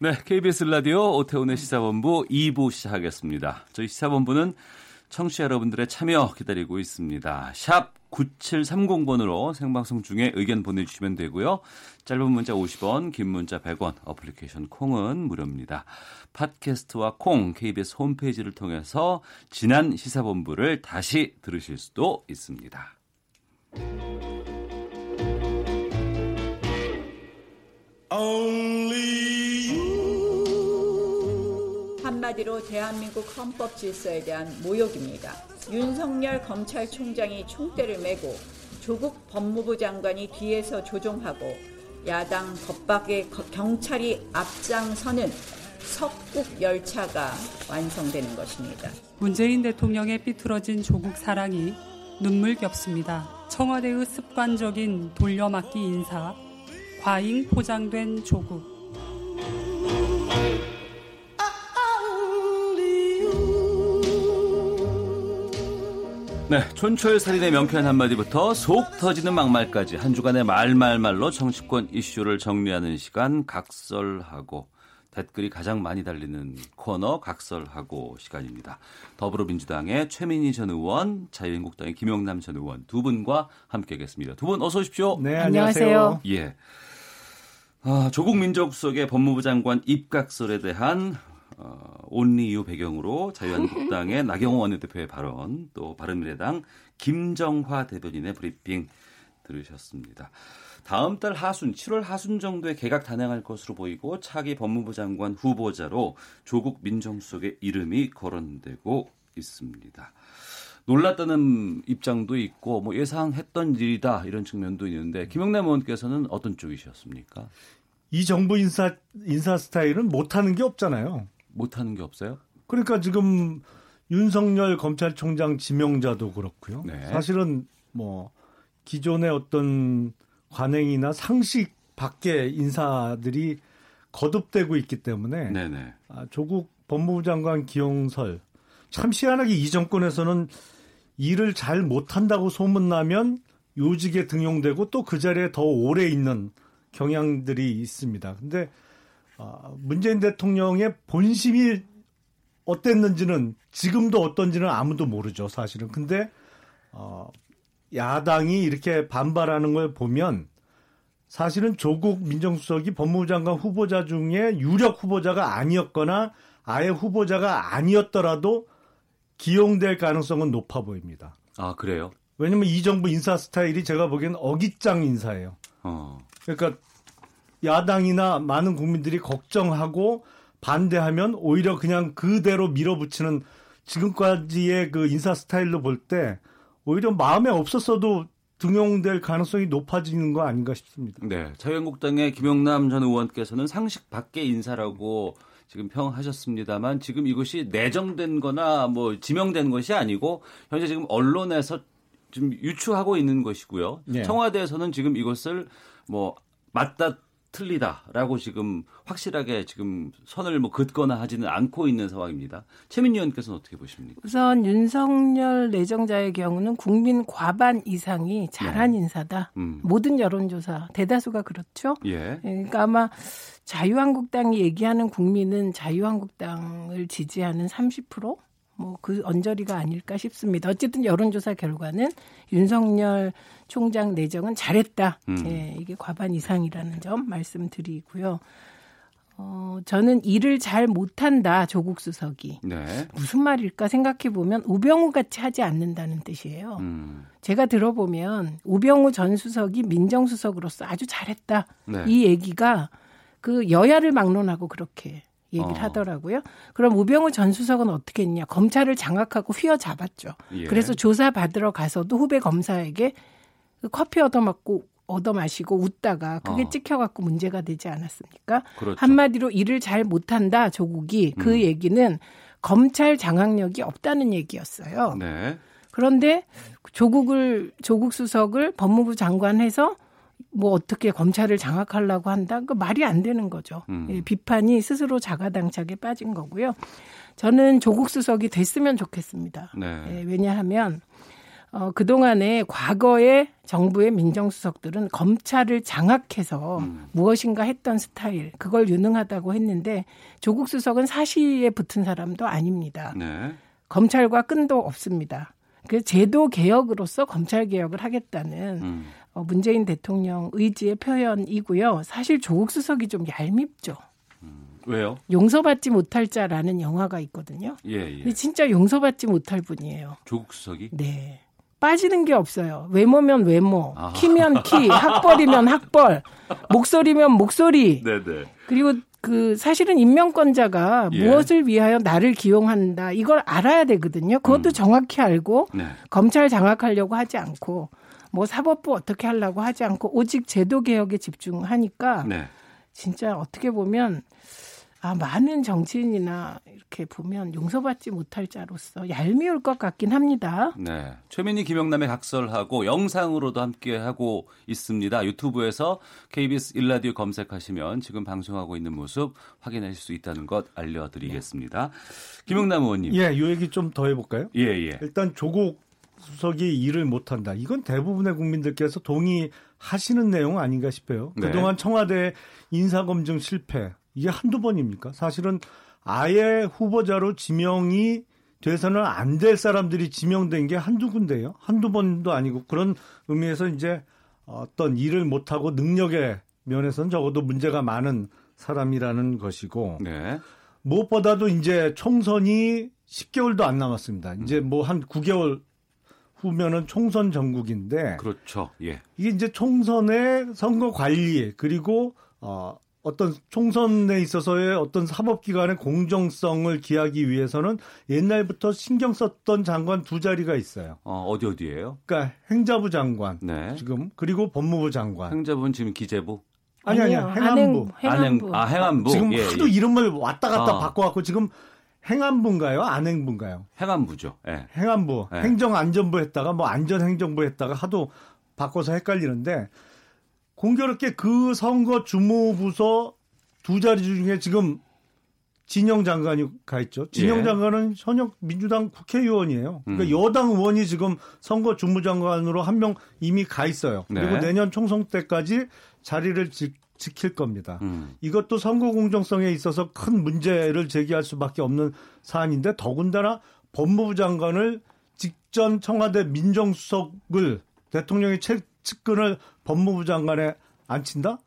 네, KBS 라디오 오태훈의 시사본부 2부 시작하겠습니다. 저희 시사본부는 청취자 여러분들의 참여 기다리고 있습니다. 샵 9730번으로 생방송 중에 의견 보내주시면 되고요. 짧은 문자 50원, 긴 문자 100원, 어플리케이션 콩은 무료입니다. 팟캐스트와 콩, KBS 홈페이지를 통해서 지난 시사본부를 다시 들으실 수도 있습니다. 한마디로 대한민국 헌법 질서에 대한 모욕입니다. 윤석열 검찰총장이 총대를 메고 조국 법무부 장관이 뒤에서 조종하고 야당 법박의 거- 경찰이 앞장서는 석국 열차가 완성되는 것입니다. 문재인 대통령의 삐뚤어진 조국 사랑이 눈물겹습니다. 청와대의 습관적인 돌려막기 인사, 과잉 포장된 조국. 네, 촌철살인의 명쾌한 한마디부터 속 터지는 막말까지 한 주간의 말말말로 정치권 이슈를 정리하는 시간 각설하고 댓글이 가장 많이 달리는 코너 각설하고 시간입니다. 더불어민주당의 최민희 전 의원, 자유한국당의 김영남 전 의원 두 분과 함께하겠습니다. 두 분 어서 오십시오. 네 안녕하세요. 예. 아, 조국 민정수석의 법무부 장관 입각설에 대한 어, 온리 이유 배경으로 자유한국당의 나경원 원내대표의 발언, 또 바른미래당 김정화 대변인의 브리핑 들으셨습니다. 다음 달 하순, 7월 하순 정도에 개각 단행할 것으로 보이고 차기 법무부 장관 후보자로 조국 민정수석의 이름이 거론되고 있습니다. 놀랐다는 입장도 있고 뭐 예상했던 일이다 이런 측면도 있는데 김영남 의원께서는 어떤 쪽이셨습니까? 이 정부 인사 인사 스타일은 못하는 게 없잖아요. 못하는 게 없어요? 그러니까 지금 윤석열 검찰총장 지명자도 그렇고요. 네. 사실은 뭐 기존의 어떤 관행이나 상식 밖의 인사들이 거듭되고 있기 때문에 네네. 아, 조국 법무부 장관 기용설 참 희한하게 이 정권에서는 일을 잘 못한다고 소문나면 요직에 등용되고 또 그 자리에 더 오래 있는 경향들이 있습니다. 근데 아, 문재인 대통령의 본심이 어땠는지는 지금도 어떤지는 아무도 모르죠, 사실은. 근데 어, 야당이 이렇게 반발하는 걸 보면 사실은 조국 민정수석이 법무부 장관 후보자 중에 유력 후보자가 아니었거나 아예 후보자가 아니었더라도 기용될 가능성은 높아 보입니다. 아 그래요? 왜냐면 이 정부 인사 스타일이 제가 보기엔 어깃장 인사예요. 어. 그러니까 야당이나 많은 국민들이 걱정하고 반대하면 오히려 그냥 그대로 밀어붙이는 지금까지의 그 인사 스타일로 볼 때 오히려 마음에 없었어도 등용될 가능성이 높아지는 거 아닌가 싶습니다. 네. 자유한국당의 김영남 전 의원께서는 상식 밖의 인사라고 지금 평하셨습니다만 지금 이것이 내정된 거나 뭐 지명된 것이 아니고 현재 지금 언론에서 지금 유추하고 있는 것이고요. 예. 청와대에서는 지금 이것을 뭐 맞다 틀리다라고 지금 확실하게 지금 선을 뭐 긋거나 하지는 않고 있는 상황입니다. 최민희 의원께서는 어떻게 보십니까? 우선 윤석열 내정자의 경우는 국민 과반 이상이 잘한 인사다. 음. 모든 여론조사 대다수가 그렇죠. 예. 그러니까 아마 자유한국당이 얘기하는 국민은 자유한국당을 지지하는 30%? 뭐그 언저리가 아닐까 싶습니다. 어쨌든 여론조사 결과는 윤석열 총장 내정은 잘했다. 음. 예, 이게 과반 이상이라는 점 말씀드리고요. 어, 저는 일을 잘 못한다, 조국 수석이. 네. 무슨 말일까 생각해 보면 우병우 같이 하지 않는다는 뜻이에요. 음. 제가 들어보면 우병우 전 수석이 민정수석으로서 아주 잘했다. 네. 이 얘기가 그 여야를 막론하고 그렇게 얘기를 어. 하더라고요. 그럼 우병우 전 수석은 어떻게 했냐? 검찰을 장악하고 휘어잡았죠. 예. 그래서 조사 받으러 가서도 후배 검사에게 그 커피 얻어맞고 얻어 마시고 웃다가 그게 어. 찍혀갖고 문제가 되지 않았습니까? 그렇죠. 한마디로 일을 잘 못한다 조국이 그 음. 얘기는 검찰 장악력이 없다는 얘기였어요. 네. 그런데 조국을 조국 수석을 법무부 장관해서 뭐 어떻게 검찰을 장악하려고 한다? 그 말이 안 되는 거죠. 음. 예, 비판이 스스로 자가당착에 빠진 거고요. 저는 조국 수석이 됐으면 좋겠습니다. 네. 예, 왜냐하면 어, 그동안에 과거의 정부의 민정수석들은 검찰을 장악해서 음. 무엇인가 했던 스타일, 그걸 유능하다고 했는데 조국 수석은 사시에 붙은 사람도 아닙니다. 네. 검찰과 끈도 없습니다. 그 제도 개혁으로서 검찰 개혁을 하겠다는 음. 어, 문재인 대통령 의지의 표현이고요. 사실 조국 수석이 좀 얄밉죠. 왜요? 용서받지 못할 자라는 영화가 있거든요. 예, 예. 근데 진짜 용서받지 못할 분이에요. 조국 수석이 네. 빠지는 게 없어요. 외모면 외모, 아. 키면 키, 학벌이면 학벌, 목소리면 목소리. 네, 네. 그리고 그 사실은 임명권자가 예. 무엇을 위하여 나를 기용한다 이걸 알아야 되거든요. 그것도 음. 정확히 알고 네. 검찰 장악하려고 하지 않고 뭐 사법부 어떻게 하려고 하지 않고 오직 제도 개혁에 집중하니까 네. 진짜 어떻게 보면 아 많은 정치인이나 이렇게 보면 용서받지 못할 자로서 얄미울 것 같긴 합니다. 네. 최민희 김영남의 각설하고 영상으로도 함께 하고 있습니다. 유튜브에서 KBS 일라디오 검색하시면 지금 방송하고 있는 모습 확인하실 수 있다는 것 알려드리겠습니다. 김영남 의원님. 예, 요 얘기 좀 더 해볼까요? 예, 예. 일단 조국 수석이 일을 못한다. 이건 대부분의 국민들께서 동의하시는 내용 아닌가 싶어요. 네. 그동안 청와대 인사검증 실패 이게 한두 번입니까? 사실은 아예 후보자로 지명이 돼서는 안 될 사람들이 지명된 게 한두 군데예요. 한두 번도 아니고 그런 의미에서 이제 어떤 일을 못하고 능력의 면에서는 적어도 문제가 많은 사람이라는 것이고 네. 무엇보다도 이제 총선이 10개월도 안 남았습니다. 이제 음. 뭐한 9개월 후면은 총선 전국인데 그렇죠. 예. 이게 이제 총선의 선거 관리 그리고 어 어떤 총선에 있어서의 어떤 사법기관의 공정성을 기하기 위해서는 옛날부터 신경 썼던 장관 두 자리가 있어요. 어, 어디 어디예요? 그러니까 행자부 장관 네. 지금 그리고 법무부 장관. 행자부는 지금 기재부. 아니 아니야 아니요. 행안부. 안행- 행안부. 아, 행안부. 지금 예, 하도 예. 이름을 왔다 갔다 아. 바꿔갖고 지금 행안부인가요? 안행부인가요? 행안부죠. 예. 행안부, 네. 행정안전부 했다가 뭐 안전행정부 했다가 하도 바꿔서 헷갈리는데 공교롭게 그 선거 주무부서 두 자리 중에 지금 진영 장관이 가 있죠. 진영 예. 장관은 현역 민주당 국회의원이에요. 그러니까 음. 여당 의원이 지금 선거 주무장관으로 한 명 이미 가 있어요. 그리고 네. 내년 총선 때까지 자리를 지, 지킬 겁니다. 음. 이것도 선거 공정성에 있어서 큰 문제를 제기할 수밖에 없는 사안인데 더군다나 법무부 장관을 직전 청와대 민정수석을 대통령의 채, 측근을 법무부 장관에 앉힌다?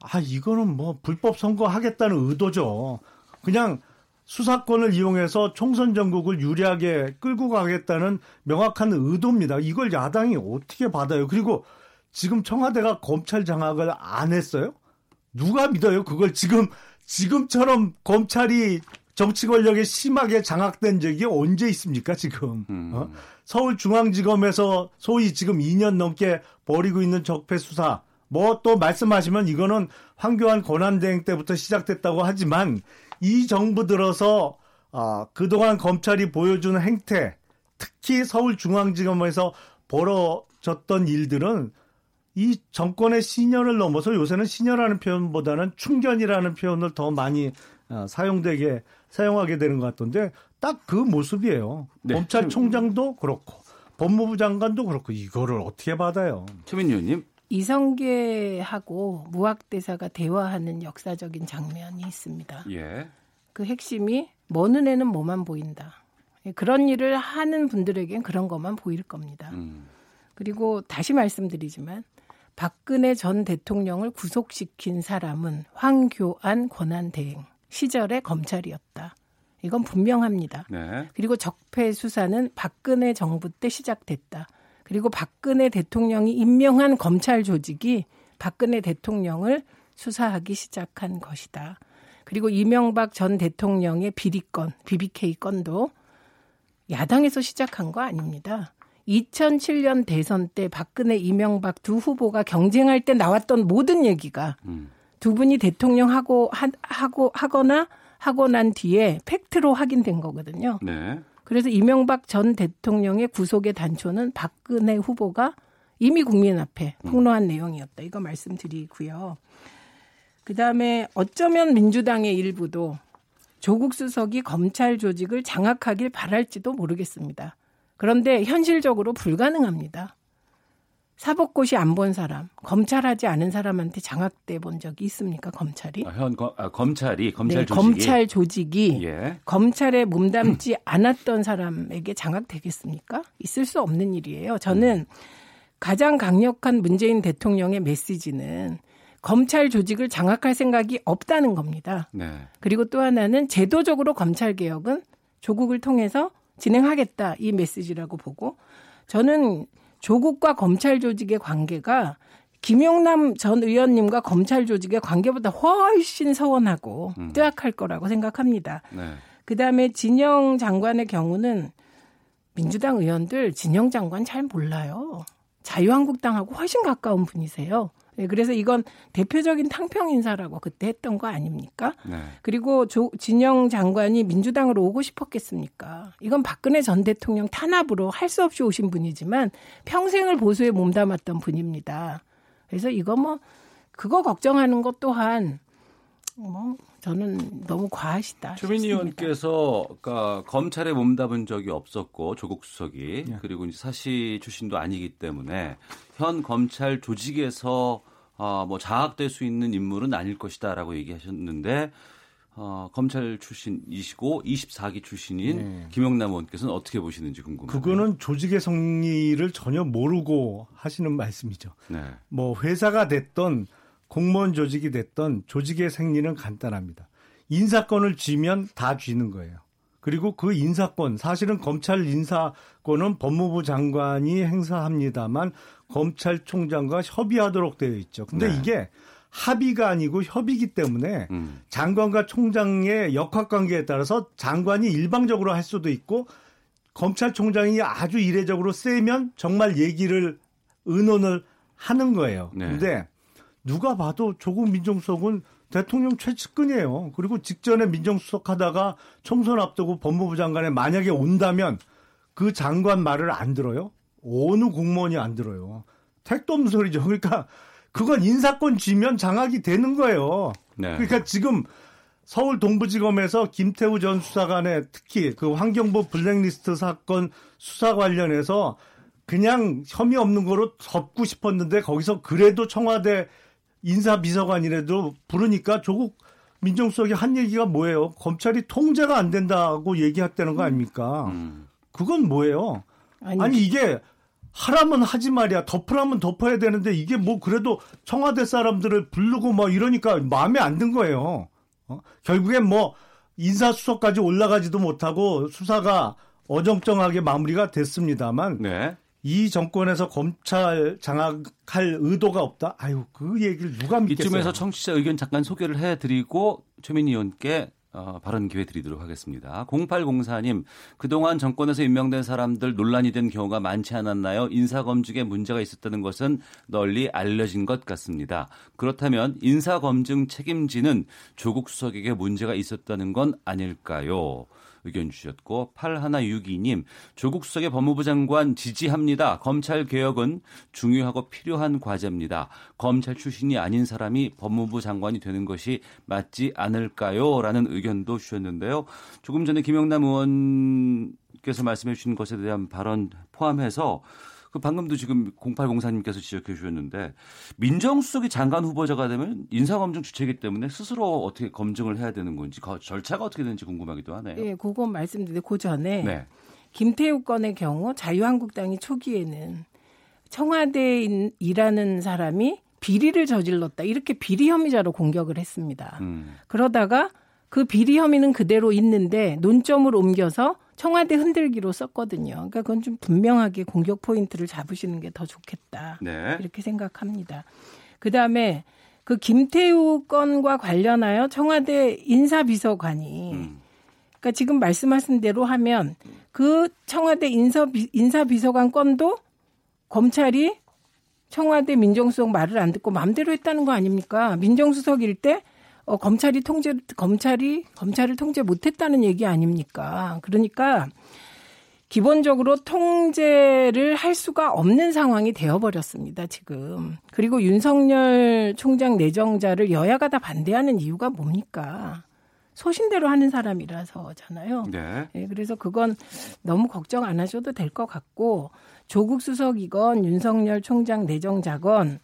아 이거는 뭐 불법 선거하겠다는 의도죠. 그냥 수사권을 이용해서 총선 전국을 유리하게 끌고 가겠다는 명확한 의도입니다. 이걸 야당이 어떻게 받아요? 그리고 지금 청와대가 검찰 장악을 안 했어요? 누가 믿어요? 그걸 지금 지금처럼 검찰이 정치 권력에 심하게 장악된 적이 언제 있습니까? 지금 음. 어? 서울중앙지검에서 소위 지금 2년 넘게 벌이고 있는 적폐 수사 뭐 또 말씀하시면 이거는 황교안 권한대행 때부터 시작됐다고 하지만 이 정부 들어서 아, 그동안 검찰이 보여준 행태 특히 서울중앙지검에서 벌어졌던 일들은 이 정권의 신여를 넘어서 요새는 신여라는 표현보다는 충견이라는 표현을 더 많이 어, 사용되게 사용하게 되는 것 같던데 딱 그 모습이에요. 네. 검찰총장도 그렇고 법무부 장관도 그렇고 이거를 어떻게 받아요? 최민희 의원님. 이성계하고 무학대사가 대화하는 역사적인 장면이 있습니다. 예. 그 핵심이 먼 눈에는 뭐만 보인다. 예, 그런 일을 하는 분들에겐 그런 것만 보일 겁니다. 음. 그리고 다시 말씀드리지만 박근혜 전 대통령을 구속시킨 사람은 황교안 권한대행 시절의 검찰이었다. 이건 분명합니다. 네. 그리고 적폐 수사는 박근혜 정부 때 시작됐다. 그리고 박근혜 대통령이 임명한 검찰 조직이 박근혜 대통령을 수사하기 시작한 것이다. 그리고 이명박 전 대통령의 비리 건, BBK 건도 야당에서 시작한 거 아닙니다. 2007년 대선 때 박근혜, 이명박 두 후보가 경쟁할 때 나왔던 모든 얘기가 음. 두 분이 대통령 하고 하, 하고 하거나 하고 난 뒤에 팩트로 확인된 거거든요. 네. 그래서 이명박 전 대통령의 구속의 단초는 박근혜 후보가 이미 국민 앞에 폭로한 내용이었다. 이거 말씀드리고요. 그다음에 어쩌면 민주당의 일부도 조국 수석이 검찰 조직을 장악하길 바랄지도 모르겠습니다. 그런데 현실적으로 불가능합니다. 사법고시 안 본 사람, 검찰하지 않은 사람한테 장악돼 본 적이 있습니까? 검찰이? 아, 현 검- 아, 검찰이 검찰 네, 조직이 검찰 조직이 예. 검찰에 몸담지 않았던 사람에게 장악되겠습니까? 있을 수 없는 일이에요. 저는 가장 강력한 문재인 대통령의 메시지는 검찰 조직을 장악할 생각이 없다는 겁니다. 네. 그리고 또 하나는 제도적으로 검찰 개혁은 조국을 통해서 진행하겠다 이 메시지라고 보고 저는 조국과 검찰 조직의 관계가 김용남 전 의원님과 검찰 조직의 관계보다 훨씬 서원하고 음. 뜨악할 거라고 생각합니다. 네. 그다음에 진영 장관의 경우는 민주당 의원들 진영 장관 잘 몰라요. 자유한국당하고 훨씬 가까운 분이세요. 네, 그래서 이건 대표적인 탕평 인사라고 그때 했던 거 아닙니까? 네. 그리고 조, 진영 장관이 민주당으로 오고 싶었겠습니까? 이건 박근혜 전 대통령 탄압으로 할 수 없이 오신 분이지만 평생을 보수에 몸담았던 분입니다. 그래서 이거 뭐 그거 걱정하는 것 또한 뭐 저는 너무 과하시다. 싶습니다. 의원께서 그러니까 검찰에 몸담은 적이 없었고 조국 수석이 네. 그리고 이제 사시 출신도 아니기 때문에 현 검찰 조직에서 어, 뭐 장악될 수 있는 인물은 아닐 것이다라고 얘기하셨는데 어, 검찰 출신이시고 24기 출신인 네. 김영남 의원께서는 어떻게 보시는지 궁금해요. 그거는 조직의 성리를 전혀 모르고 하시는 말씀이죠. 네. 뭐 회사가 됐던 공무원 조직이 됐던 조직의 생리는 간단합니다. 인사권을 쥐면 다 쥐는 거예요. 그리고 그 인사권 사실은 검찰 인사권은 법무부 장관이 행사합니다만 검찰총장과 협의하도록 되어 있죠. 근데 네. 이게 합의가 아니고 협의이기 때문에 음. 장관과 총장의 역학 관계에 따라서 장관이 일방적으로 할 수도 있고 검찰총장이 아주 이례적으로 세면 정말 얘기를 의논을 하는 거예요. 네. 근데 누가 봐도 조국 민정수석은 대통령 최측근이에요. 그리고 직전에 민정수석 하다가 총선 앞두고 법무부 장관에 만약에 온다면 그 장관 말을 안 들어요? 어느 공무원이 안 들어요. 택도 없는 소리죠. 그러니까 그건 인사권 쥐면 장악이 되는 거예요. 네. 그러니까 지금 서울 동부지검에서 김태우 전 수사관의 특히 그 환경부 블랙리스트 사건 수사 관련해서 그냥 혐의 없는 거로 덮고 싶었는데 거기서 그래도 청와대 인사비서관이라도 부르니까 조국 민정수석이 한 얘기가 뭐예요? 검찰이 통제가 안 된다고 얘기했다는 거 아닙니까? 음. 그건 뭐예요? 아니, 아니 이게 하라면 하지 말이야 덮으라면 덮어야 되는데 이게 뭐 그래도 청와대 사람들을 부르고 뭐 이러니까 마음에 안 든 거예요. 어? 결국엔 뭐 인사수석까지 올라가지도 못하고 수사가 어정쩡하게 마무리가 됐습니다만 네. 이 정권에서 검찰 장악할 의도가 없다. 아유 그 얘기를 누가 믿겠어요? 이쯤에서 청취자 의견 잠깐 소개를 해드리고 최민희 의원께 어, 발언 기회 드리도록 하겠습니다. 0804님, 그동안 정권에서 임명된 사람들 논란이 된 경우가 많지 않았나요? 인사검증에 문제가 있었다는 것은 널리 알려진 것 같습니다. 그렇다면 인사검증 책임지는 조국 수석에게 문제가 있었다는 건 아닐까요? 의견 주셨고 8162님 조국 수석의 법무부 장관 지지합니다. 검찰 개혁은 중요하고 필요한 과제입니다. 검찰 출신이 아닌 사람이 법무부 장관이 되는 것이 맞지 않을까요? 라는 의견도 주셨는데요. 조금 전에 김영남 의원께서 말씀해 주신 것에 대한 발언 포함해서 그 방금도 지금 0804님께서 지적해 주셨는데 민정수석이 장관 후보자가 되면 인사검증 주체이기 때문에 스스로 어떻게 검증을 해야 되는 건지 그 절차가 어떻게 되는지 궁금하기도 하네요. 예, 그건 말씀드리는데 그 전에 네. 김태우 건의 경우 자유한국당이 초기에는 청와대에 일하는 사람이 비리를 저질렀다 이렇게 비리 혐의자로 공격을 했습니다. 음. 그러다가 그 비리 혐의는 그대로 있는데 논점을 옮겨서 청와대 흔들기로 썼거든요. 그러니까 그건 좀 분명하게 공격 포인트를 잡으시는 게 더 좋겠다. 네. 이렇게 생각합니다. 그 다음에 그 김태우 건과 관련하여 청와대 인사비서관이 음. 그러니까 지금 말씀하신 대로 하면 그 청와대 인사 인사비서관 건도 검찰이 청와대 민정수석 말을 안 듣고 마음대로 했다는 거 아닙니까? 민정수석일 때 어, 검찰이 통제 검찰이 검찰을 통제 못했다는 얘기 아닙니까? 그러니까 기본적으로 통제를 할 수가 없는 상황이 되어버렸습니다, 지금. 그리고 윤석열 총장 내정자를 여야가 다 반대하는 이유가 뭡니까? 소신대로 하는 사람이라서잖아요. 네. 네, 그래서 그건 너무 걱정 안 하셔도 될 것 같고, 조국 수석이건 윤석열 총장 내정자건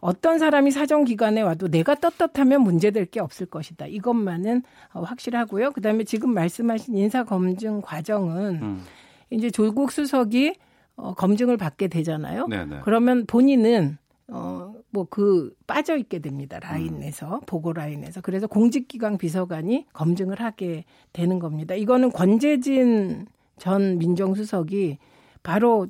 어떤 사람이 사정기관에 와도 내가 떳떳하면 문제될 게 없을 것이다. 이것만은 어, 확실하고요. 그 다음에 지금 말씀하신 인사 검증 과정은 음. 이제 조국 수석이 어, 검증을 받게 되잖아요. 네네. 그러면 본인은 어, 뭐 그 빠져 있게 됩니다. 라인에서 보고 라인에서 그래서 공직기강 비서관이 검증을 하게 되는 겁니다. 이거는 권재진 전 민정수석이 바로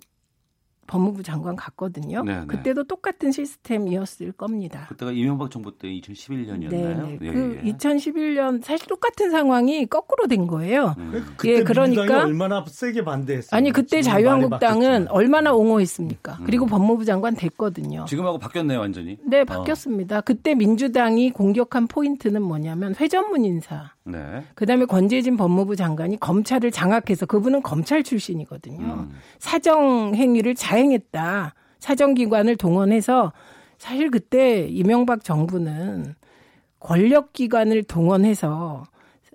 법무부 장관 갔거든요. 네네. 그때도 똑같은 시스템이었을 겁니다. 그때가 이명박 정부 때 2011년이었나요? 네, 네. 그 2011년 사실 똑같은 상황이 거꾸로 된 거예요. 음. 그때 예, 그러니까- 얼마나 세게 반대했어요. 아니 그때 자유한국당은. 얼마나 옹호했습니까? 음. 그리고 법무부 장관 됐거든요. 지금하고 바뀌었네요, 완전히. 네, 어. 바뀌었습니다. 그때 민주당이 공격한 포인트는 뭐냐면 회전문 인사. 네. 그다음에 권재진 법무부 장관이 검찰을 장악해서 그분은 검찰 출신이거든요. 음. 사정 행위를 자행했다. 사정기관을 동원해서 사실 그때 이명박 정부는 권력기관을 동원해서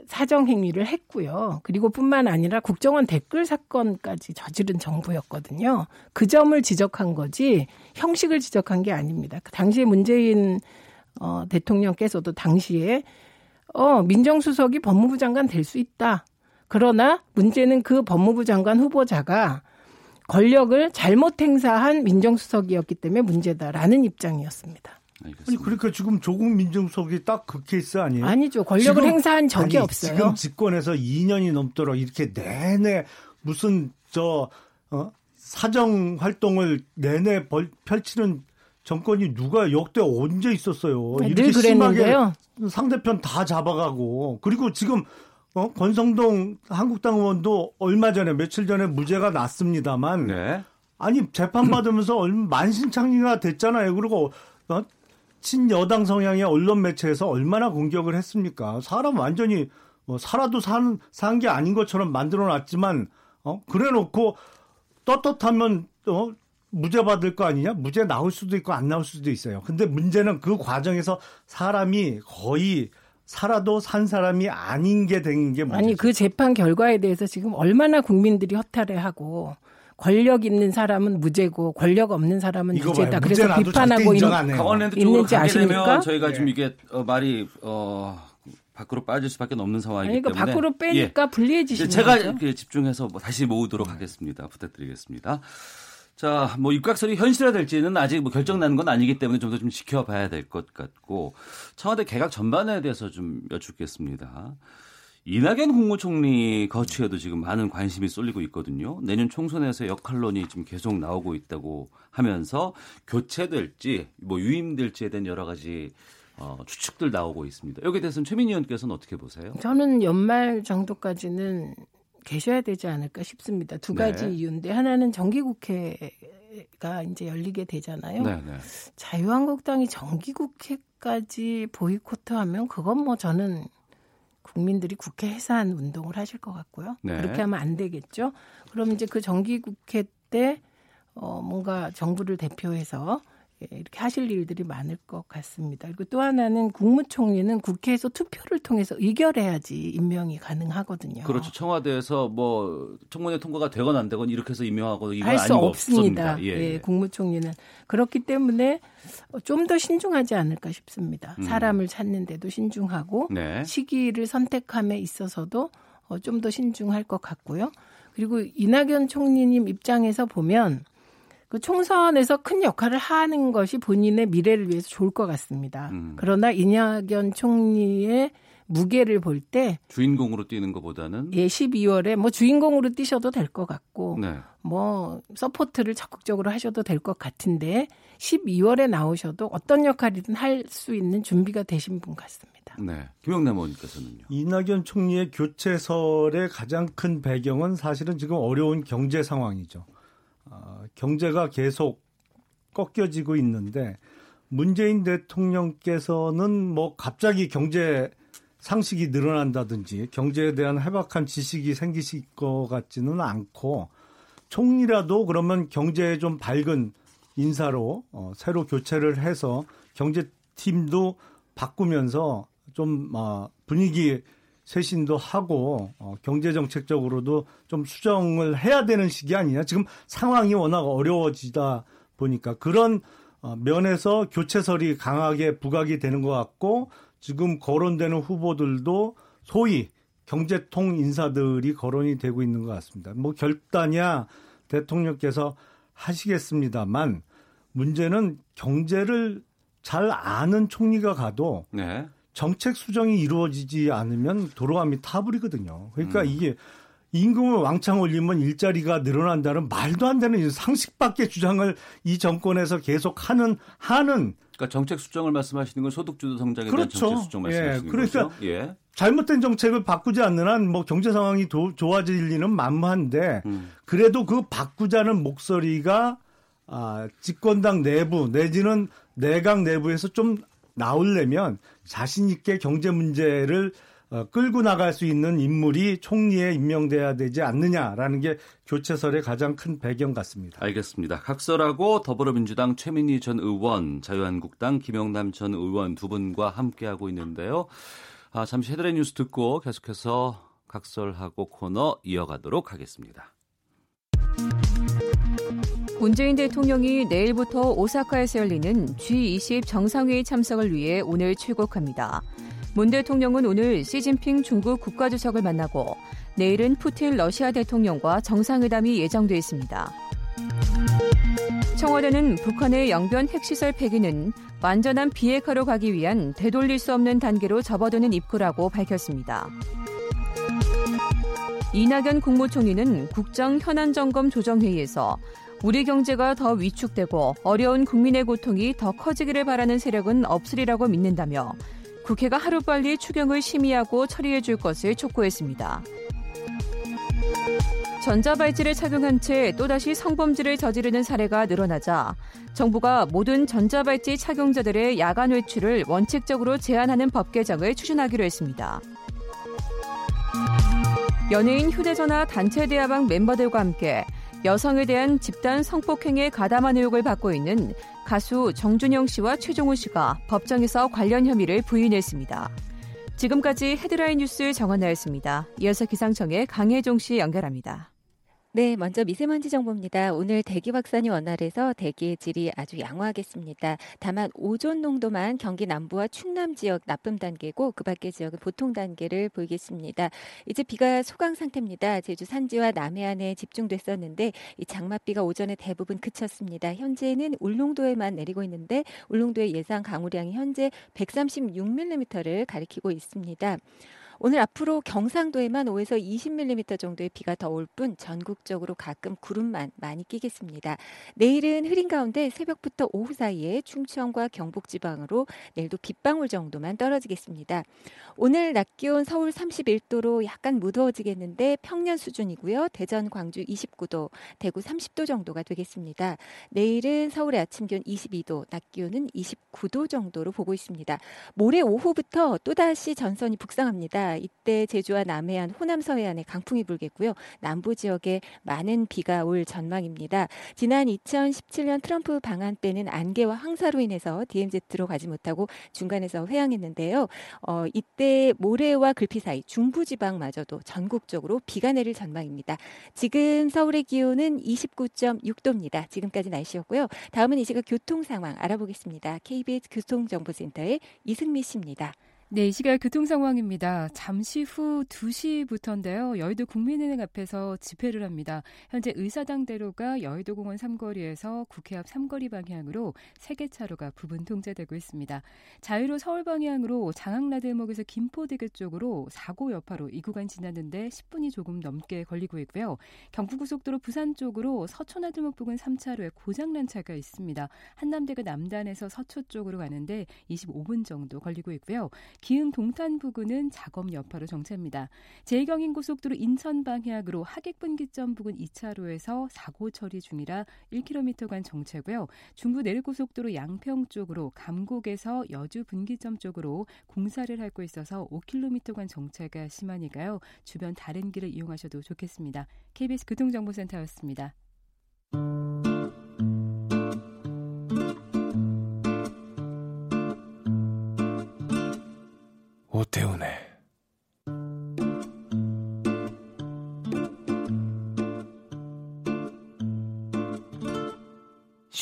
사정 행위를 했고요. 그리고 뿐만 아니라 국정원 댓글 사건까지 저지른 정부였거든요. 그 점을 지적한 거지 형식을 지적한 게 아닙니다. 그 당시에 문재인 어, 대통령께서도 당시에 어, 민정수석이 법무부 장관 될 수 있다. 그러나 문제는 그 법무부 장관 후보자가 권력을 잘못 행사한 민정수석이었기 때문에 문제다라는 입장이었습니다. 아니 알겠습니다. 그러니까 지금 조국 민정수석이 딱 그 케이스 아니에요? 아니죠. 권력을 지금- 행사한 적이 아니, 없어요. 지금 집권에서 2년이 넘도록 이렇게 내내 무슨 저 어? 사정 활동을 내내 벌, 펼치는 정권이 누가 역대 언제 있었어요? 네, 이렇게 늘 그랬는데요. 심하게 상대편 다 잡아가고 그리고 지금 어? 권성동 한국당 의원도 얼마 전에 며칠 전에 무죄가 났습니다만 네. 아니 재판 받으면서 만신창이가 됐잖아요. 그리고 어? 친여당 성향의 언론 매체에서 얼마나 공격을 했습니까? 사람 완전히 뭐 살아도 산 산 게 아닌 것처럼 만들어 놨지만 어 그래 놓고 떳떳하면 어 무죄 받을 거 아니냐? 무죄 나올 수도 있고 안 나올 수도 있어요. 근데 문제는 그 과정에서 사람이 거의 살아도 산 사람이 아닌 게 된게 문제죠. 아니 그 재판 결과에 대해서 지금 얼마나 국민들이 허탈해하고 권력 있는 사람은 무죄고 권력 없는 사람은. 봐요. 그래서 비판하고 있는. 강원랜드 쪽으로 있는지 가게 아십니까? 되면 저희가 지금 예. 이게 어, 말이 어, 밖으로 빠질 수밖에 없는 상황이기 아니, 그러니까 때문에 밖으로 빼니까 예. 불리해지시는 제가 거죠. 이렇게 집중해서 뭐 다시 모으도록 하겠습니다. 부탁드리겠습니다. 자, 뭐 입각설이 현실화될지는 아직 뭐 결정 나는 건 아니기 때문에 좀더좀 지켜봐야 될 것 같고 청와대 개각 전반에 대해서 좀 여쭙겠습니다. 이낙연 국무총리 거취에도 지금 많은 관심이 쏠리고 있거든요. 내년 총선에서 역할론이 지금 계속 나오고 있다고 하면서 교체될지 뭐 유임될지에 대한 여러 가지 어, 추측들 나오고 있습니다. 여기에 대해서는 최민희 의원께서는 어떻게 보세요? 저는 연말 정도까지는 계셔야 되지 않을까 싶습니다. 두 가지 네. 이유인데 하나는 정기국회가 이제 열리게 되잖아요. 네, 네. 자유한국당이 정기국회까지 보이콧하면 그건 뭐 저는 국민들이 국회 해산 운동을 하실 것 같고요. 네. 그렇게 하면 안 되겠죠. 그럼 이제 그 정기국회 때 어, 뭔가 정부를 대표해서 예, 이렇게 하실 일들이 많을 것 같습니다. 그리고 또 하나는 국무총리는 국회에서 투표를 통해서 의결해야지 임명이 가능하거든요. 그렇죠. 청와대에서 뭐 청문회 통과가 되건 안 되건 이렇게 해서 임명하고 이건 할 수 없습니다. 없습니다. 예, 예. 국무총리는 그렇기 때문에 좀 더 신중하지 않을까 싶습니다. 음. 사람을 찾는데도 신중하고 네. 시기를 선택함에 있어서도 어, 좀더 신중할 것 같고요. 그리고 이낙연 총리님 입장에서 보면 그 총선에서 큰 역할을 하는 것이 본인의 미래를 위해서 좋을 것 같습니다. 음. 그러나 이낙연 총리의 무게를 볼 때 주인공으로 뛰는 것보다는 예, 12월에 뭐 주인공으로 뛰셔도 될 것 같고 네. 뭐 서포트를 적극적으로 하셔도 될 것 같은데 12월에 나오셔도 어떤 역할이든 할 수 있는 준비가 되신 분 같습니다. 네. 김영남 의원님께서는요. 이낙연 총리의 교체설의 가장 큰 배경은 사실은 지금 어려운 경제 상황이죠. 어, 경제가 계속 꺾여지고 있는데 문재인 대통령께서는 뭐 갑자기 경제 상식이 늘어난다든지 경제에 대한 해박한 지식이 생기실 것 같지는 않고 총리라도 그러면 경제에 좀 밝은 인사로 어, 새로 교체를 해서 경제팀도 바꾸면서 좀 어, 분위기 쇄신도 하고 어, 경제 정책적으로도 좀 수정을 해야 되는 시기 아니냐. 지금 상황이 워낙 어려워지다 보니까 그런 어, 면에서 교체설이 강하게 부각이 되는 것 같고 지금 거론되는 후보들도 소위 경제통 인사들이 거론이 되고 있는 것 같습니다. 뭐 결단이야 대통령께서 하시겠습니다만 문제는 경제를 잘 아는 총리가 가도 네. 정책 수정이 이루어지지 않으면 도로감이 타버리거든요. 그러니까 음. 이게 임금을 왕창 올리면 일자리가 늘어난다는 말도 안 되는 상식 밖의 주장을 이 정권에서 계속 하는 하는 그러니까 정책 수정을 말씀하시는 건 소득주도 성장에 그렇죠. 대한 정책 수정 말씀하시는 예, 그러니까 거죠? 예. 잘못된 정책을 바꾸지 않는 한 뭐 경제 상황이 도, 좋아질 리는 만무한데 음. 그래도 그 바꾸자는 목소리가 아, 집권당 내부 내지는 내각 내부에서 좀 나오려면 자신 있게 경제 문제를 어, 끌고 나갈 수 있는 인물이 총리에 임명돼야 되지 않느냐라는 게 교체설의 가장 큰 배경 같습니다. 알겠습니다. 각설하고 더불어민주당 최민희 전 의원, 자유한국당 김영남 전 의원 두 분과 함께하고 있는데요. 아, 잠시 헤드라인 뉴스 듣고 계속해서 각설하고 코너 이어가도록 하겠습니다. 문재인 대통령이 내일부터 오사카에서 열리는 G20 정상회의 참석을 위해 오늘 출국합니다. 문 대통령은 오늘 시진핑 중국 국가주석을 만나고 내일은 푸틴 러시아 대통령과 정상회담이 예정돼 있습니다. 청와대는 북한의 영변 핵시설 폐기는 완전한 비핵화로 가기 위한 되돌릴 수 없는 단계로 접어드는 입구라고 밝혔습니다. 이낙연 국무총리는 국정 현안 점검 조정회의에서 우리 경제가 더 위축되고 어려운 국민의 고통이 더 커지기를 바라는 세력은 없으리라고 믿는다며 국회가 하루빨리 추경을 심의하고 처리해 줄 것을 촉구했습니다. 전자발찌를 착용한 채 또다시 성범죄를 저지르는 사례가 늘어나자 정부가 모든 전자발찌 착용자들의 야간 외출을 원칙적으로 제한하는 법 개정을 추진하기로 했습니다. 연예인 휴대전화 단체 대화방 멤버들과 함께 여성에 대한 집단 성폭행에 가담한 의혹을 받고 있는 가수 정준영 씨와 최종훈 씨가 법정에서 관련 혐의를 부인했습니다. 지금까지 헤드라인 뉴스 정원나였습니다. 이어서 기상청의 강혜종 씨 연결합니다. 네, 먼저 미세먼지 정보입니다. 오늘 대기 확산이 원활해서 대기의 질이 아주 양호하겠습니다. 다만 오존 농도만 경기 남부와 충남 지역 나쁨 단계고 그 밖의 지역은 보통 단계를 보이겠습니다. 이제 비가 소강 상태입니다. 제주 산지와 남해안에 집중됐었는데 이 장맛비가 오전에 대부분 그쳤습니다. 현재는 울릉도에만 내리고 있는데 울릉도의 예상 강우량이 현재 136mm를 가리키고 있습니다. 오늘 앞으로 경상도에만 5에서 20mm 정도의 비가 더 올 뿐 전국적으로 가끔 구름만 많이 끼겠습니다. 내일은 흐린 가운데 새벽부터 오후 사이에 충청과 경북 지방으로 내일도 빗방울 정도만 떨어지겠습니다. 오늘 낮 기온 서울 31도로 약간 무더워지겠는데 평년 수준이고요. 대전, 광주 29도, 대구 30도 정도가 되겠습니다. 내일은 서울의 아침 기온 22도, 낮 기온은 29도 정도로 보고 있습니다. 모레 오후부터 또다시 전선이 북상합니다. 이때 제주와 남해안, 호남 서해안에 강풍이 불겠고요. 남부 지역에 많은 비가 올 전망입니다. 지난 2017년 트럼프 방한 때는 안개와 황사로 인해서 DMZ로 가지 못하고 중간에서 회항했는데요. 어, 이때 모레와 글피 사이 중부 지방마저도 전국적으로 비가 내릴 전망입니다. 지금 서울의 기온은 29.6도입니다. 지금까지 날씨였고요. 다음은 이 시각 교통 상황 알아보겠습니다. KBS 교통정보센터의 이승미 씨입니다. 네, 이 시각 교통 상황입니다. 잠시 후 2시부터인데요. 여의도 국민은행 앞에서 집회를 합니다. 현재 의사당대로가 여의도공원 삼거리에서 국회 앞 삼거리 방향으로 세개 차로가 부분 통제되고 있습니다. 자유로 서울 방향으로 장항라들목에서 김포대교 쪽으로 사고 여파로 이 구간 지났는데 10분이 조금 넘게 걸리고 있고요. 경부고속도로 부산 쪽으로 서초나들목 부근 3차로에 고장난 차가 있습니다. 한남대교 남단에서 서초 쪽으로 가는데 25분 정도 걸리고 있고요. 기흥 동탄 부근은 작업 여파로 정체입니다. 제2경인 고속도로 인천 방향으로 하객분기점 부근 2차로에서 사고 처리 중이라 1km간 정체고요. 중부 내륙고속도로 양평 쪽으로 감곡에서 여주 분기점 쪽으로 공사를 하고 있어서 5km간 정체가 심하니까요. 주변 다른 길을 이용하셔도 좋겠습니다. KBS 교통정보센터였습니다.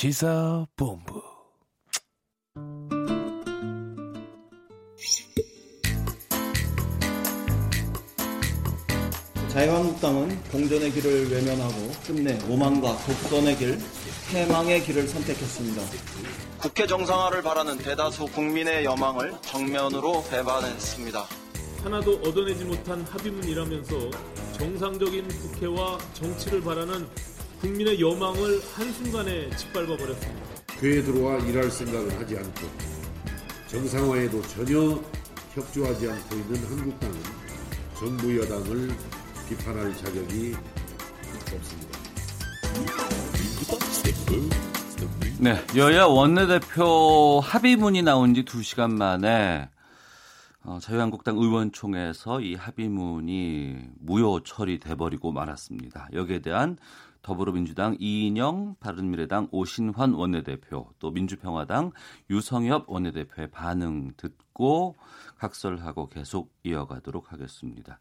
시사본부 자유한국당은 공존의 길을 외면하고 끝내 오만과 독선의 길, 해망의 길을 선택했습니다. 국회 정상화를 바라는 대다수 국민의 여망을 정면으로 배반했습니다. 하나도 얻어내지 못한 합의문이라면서 정상적인 국회와 정치를 바라는 국민의 여망을 한순간에 짓밟아 버렸습니다. 교회에 들어와 일할 생각을 하지 않고 정상화에도 전혀 협조하지 않고 있는 한국당은 정부 여당을 비판할 자격이 없습니다. 네, 여야 원내대표 합의문이 나온 지 2시간 만에 어, 자유한국당 의원총회에서 이 합의문이 무효 처리돼 버리고 말았습니다. 여기에 대한 더불어민주당 이인영, 바른미래당 오신환 원내대표, 또 민주평화당 유성엽 원내대표의 반응 듣고 각설하고 계속 이어가도록 하겠습니다.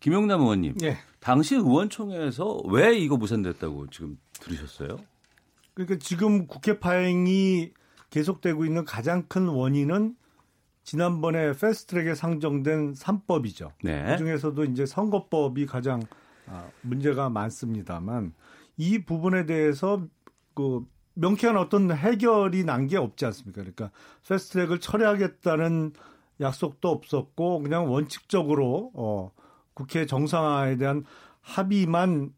김용남 의원님, 예. 당시 의원총회에서 왜 이거 무산됐다고 지금 들으셨어요? 그러니까 지금 국회 파행이 계속되고 있는 가장 큰 원인은 지난번에 패스트트랙에 상정된 3법이죠. 네. 그 중에서도 이제 선거법이 가장 아, 문제가 많습니다만 이 부분에 대해서 그 명쾌한 어떤 해결이 난 게 없지 않습니까? 그러니까 패스트트랙을 철회하겠다는 약속도 없었고 그냥 원칙적으로 어 국회 정상화에 대한 합의만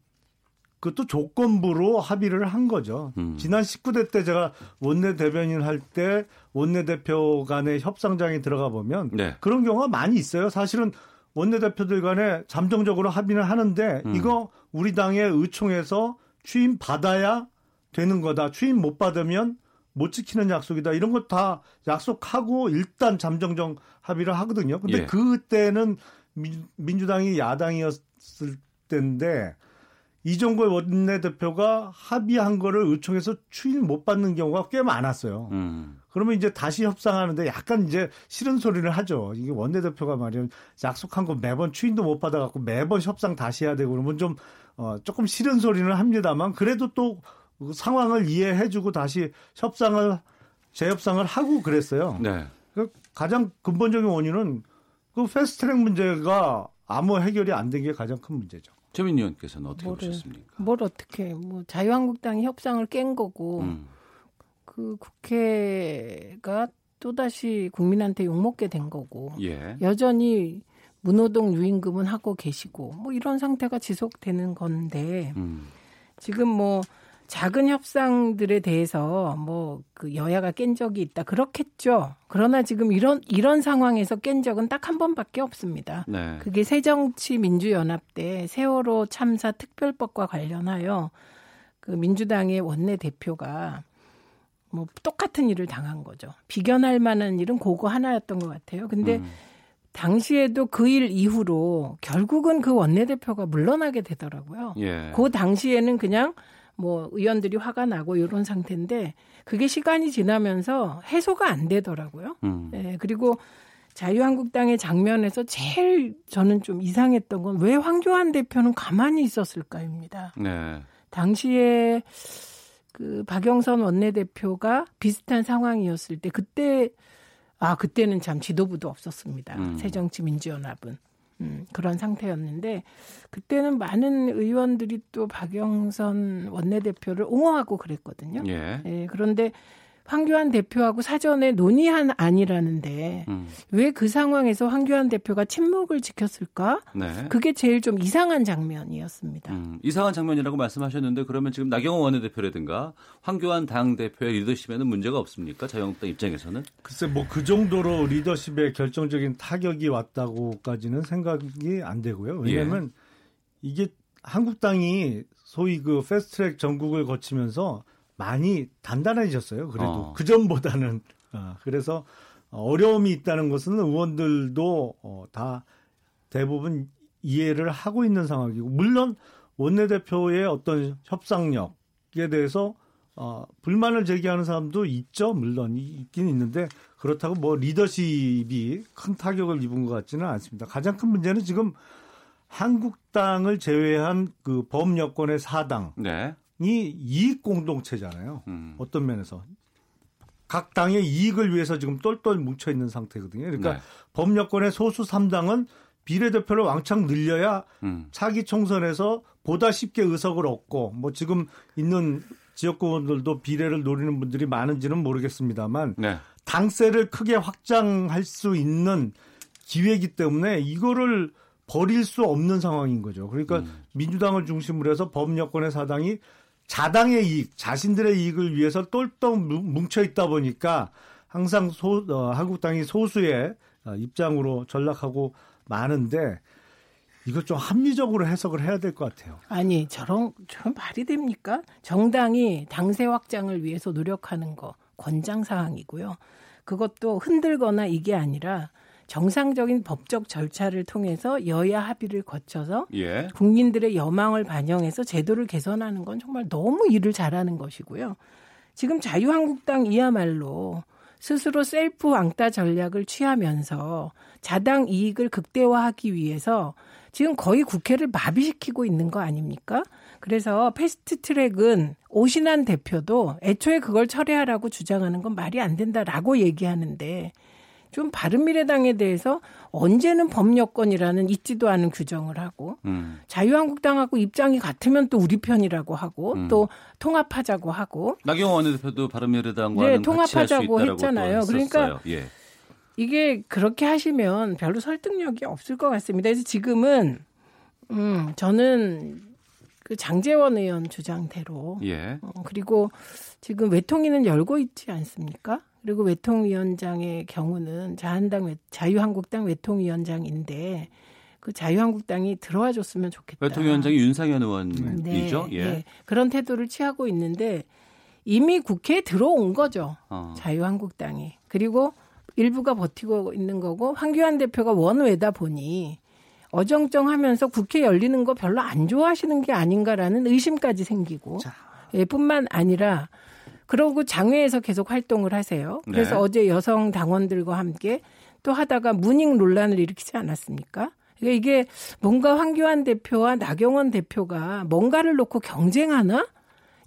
그것도 조건부로 합의를 한 거죠. 음. 지난 19대 때 제가 원내 대변인 할 때 원내 대표 간의 협상장에 들어가 보면 네. 그런 경우가 많이 있어요. 사실은 원내대표들 간에 잠정적으로 합의는 하는데 음. 이거 우리 당의 의총에서 취임 받아야 되는 거다. 취임 못 받으면 못 지키는 약속이다. 이런 거 다 약속하고 일단 잠정적 합의를 하거든요. 근데 예. 그때는 민, 민주당이 야당이었을 때인데 이종걸 원내대표가 합의한 거를 의총에서 추인 못 받는 경우가 꽤 많았어요. 음. 그러면 이제 다시 협상하는데 약간 이제 싫은 소리를 하죠. 이게 원내대표가 말이야 약속한 거 매번 추인도 못 받아갖고 매번 협상 다시 해야 되고 그러면 좀 어, 조금 싫은 소리는 합니다만 그래도 또 그 상황을 이해해주고 다시 협상을 재협상을 하고 그랬어요. 네. 그 가장 근본적인 원인은 그 패스트 트랙 문제가 아무 해결이 안 된 게 가장 큰 문제죠. 최민 의원께서는 어떻게 뭐를, 보셨습니까? 뭘 어떻게 뭐 자유한국당이 협상을 깬 거고 음. 그 국회가 또 다시 국민한테 욕 먹게 된 거고 예. 여전히 문호동 유임금은 하고 계시고 뭐 이런 상태가 지속되는 건데 음. 지금 뭐 작은 협상들에 대해서 뭐 그 여야가 깬 적이 있다 그렇겠죠. 그러나 지금 이런 이런 상황에서 깬 적은 딱 한 번밖에 없습니다. 네. 그게 새정치민주연합 때 세월호 참사 특별법과 관련하여 그 민주당의 원내 대표가 뭐 똑같은 일을 당한 거죠. 비견할 만한 일은 그거 하나였던 것 같아요. 근데 음. 당시에도 그 일 이후로 결국은 그 원내대표가 물러나게 되더라고요. 예. 그 당시에는 그냥 뭐 의원들이 화가 나고 이런 상태인데 그게 시간이 지나면서 해소가 안 되더라고요. 음. 예, 그리고 자유한국당의 장면에서 제일 저는 좀 이상했던 건 왜 황교안 대표는 가만히 있었을까입니다. 네. 당시에 그 박영선 원내대표가 비슷한 상황이었을 때 그때 아 그때는 참 지도부도 없었습니다. 음. 새정치민주연합은 음, 그런 상태였는데 그때는 많은 의원들이 또 박영선 원내대표를 옹호하고 그랬거든요. 예. 예, 그런데 황교안 대표하고 사전에 논의한 안이라는데 음. 왜그 상황에서 황교안 대표가 침묵을 지켰을까? 네. 그게 제일 좀 이상한 장면이었습니다. 음, 이상한 장면이라고 말씀하셨는데 그러면 지금 나경원 원내대표라든가 황교안 당 대표의 리더십에는 문제가 없습니까? 자유한국당 입장에서는? 글쎄 뭐 그 정도로 리더십에 결정적인 타격이 왔다고까지는 생각이 안 되고요. 왜냐하면 이게 한국당이 소위 그 패스트트랙 전국을 거치면서 많이 단단해졌어요. 그래도 어. 그 전보다는 아, 그래서 어려움이 있다는 것은 의원들도 어, 다 대부분 이해를 하고 있는 상황이고 물론 원내대표의 어떤 협상력에 대해서 어, 불만을 제기하는 사람도 있죠. 물론 이- 있긴 있는데 그렇다고 뭐 리더십이 큰 타격을 입은 것 같지는 않습니다. 가장 큰 문제는 지금 한국당을 제외한 그 범여권의 사당이 네. 이익 공동체잖아요. 음. 어떤 면에서 각 당의 이익을 위해서 지금 똘똘 뭉쳐 있는 상태거든요. 그러니까 네. 범여권의 소수 3당은 비례대표를 왕창 늘려야 음. 차기 총선에서 보다 쉽게 의석을 얻고 뭐 지금 있는 지역구원들도 비례를 노리는 분들이 많은지는 모르겠습니다만 네. 당세를 크게 확장할 수 있는 기회이기 때문에 이거를 버릴 수 없는 상황인 거죠. 그러니까 음. 민주당을 중심으로 해서 범여권의 사당이 자당의 이익, 자신들의 이익을 위해서 똘똘 뭉- 뭉쳐 있다 보니까 항상 소, 어, 한국당이 소수의 어, 입장으로 전락하고 많은데 이거 좀 합리적으로 해석을 해야 될 것 같아요. 아니 저런 저런 말이 됩니까? 정당이 당세 확장을 위해서 노력하는 거 권장 사항이고요. 그것도 흔들거나 이게 아니라 정상적인 법적 절차를 통해서 여야 합의를 거쳐서 예. 국민들의 여망을 반영해서 제도를 개선하는 건 정말 너무 일을 잘하는 것이고요. 지금 자유한국당 이야말로 스스로 셀프 왕따 전략을 취하면서 자당 이익을 극대화하기 위해서 지금 거의 국회를 마비시키고 있는 거 아닙니까? 그래서 패스트 트랙은 오신환 대표도 애초에 그걸 철회하라고 주장하는 건 말이 안 된다라고 얘기하는데 좀 바른미래당에 대해서 언제는 범여권이라는 있지도 않은 규정을 하고 음. 자유한국당하고 입장이 같으면 또 우리 편이라고 하고 음. 또 통합하자고 하고 나경원 원내대표도 바른미래당과는 네, 통합하자고 했잖아요. 또 그러니까. 예. 이게 그렇게 하시면 별로 설득력이 없을 것 같습니다. 그래서 지금은 음 저는 그 장재원 의원 주장대로 예. 어, 그리고 지금 외통위는 열고 있지 않습니까? 그리고 외통위원장의 경우는 자한당 외- 자유한국당 외통위원장인데 그 자유한국당이 들어와 줬으면 좋겠다. 외통위원장이 윤상현 의원이죠. 예. 네. 그런 태도를 취하고 있는데 이미 국회에 들어온 거죠. 어. 자유한국당이. 그리고 일부가 버티고 있는 거고 황교안 대표가 원외다 보니 어정쩡하면서 국회 열리는 거 별로 안 좋아하시는 게 아닌가라는 의심까지 생기고 예, 뿐만 아니라 그러고 장외에서 계속 활동을 하세요. 그래서 네. 어제 여성 당원들과 함께 또 하다가 문익 논란을 일으키지 않았습니까? 그러니까 이게 뭔가 황교안 대표와 나경원 대표가 뭔가를 놓고 경쟁하나?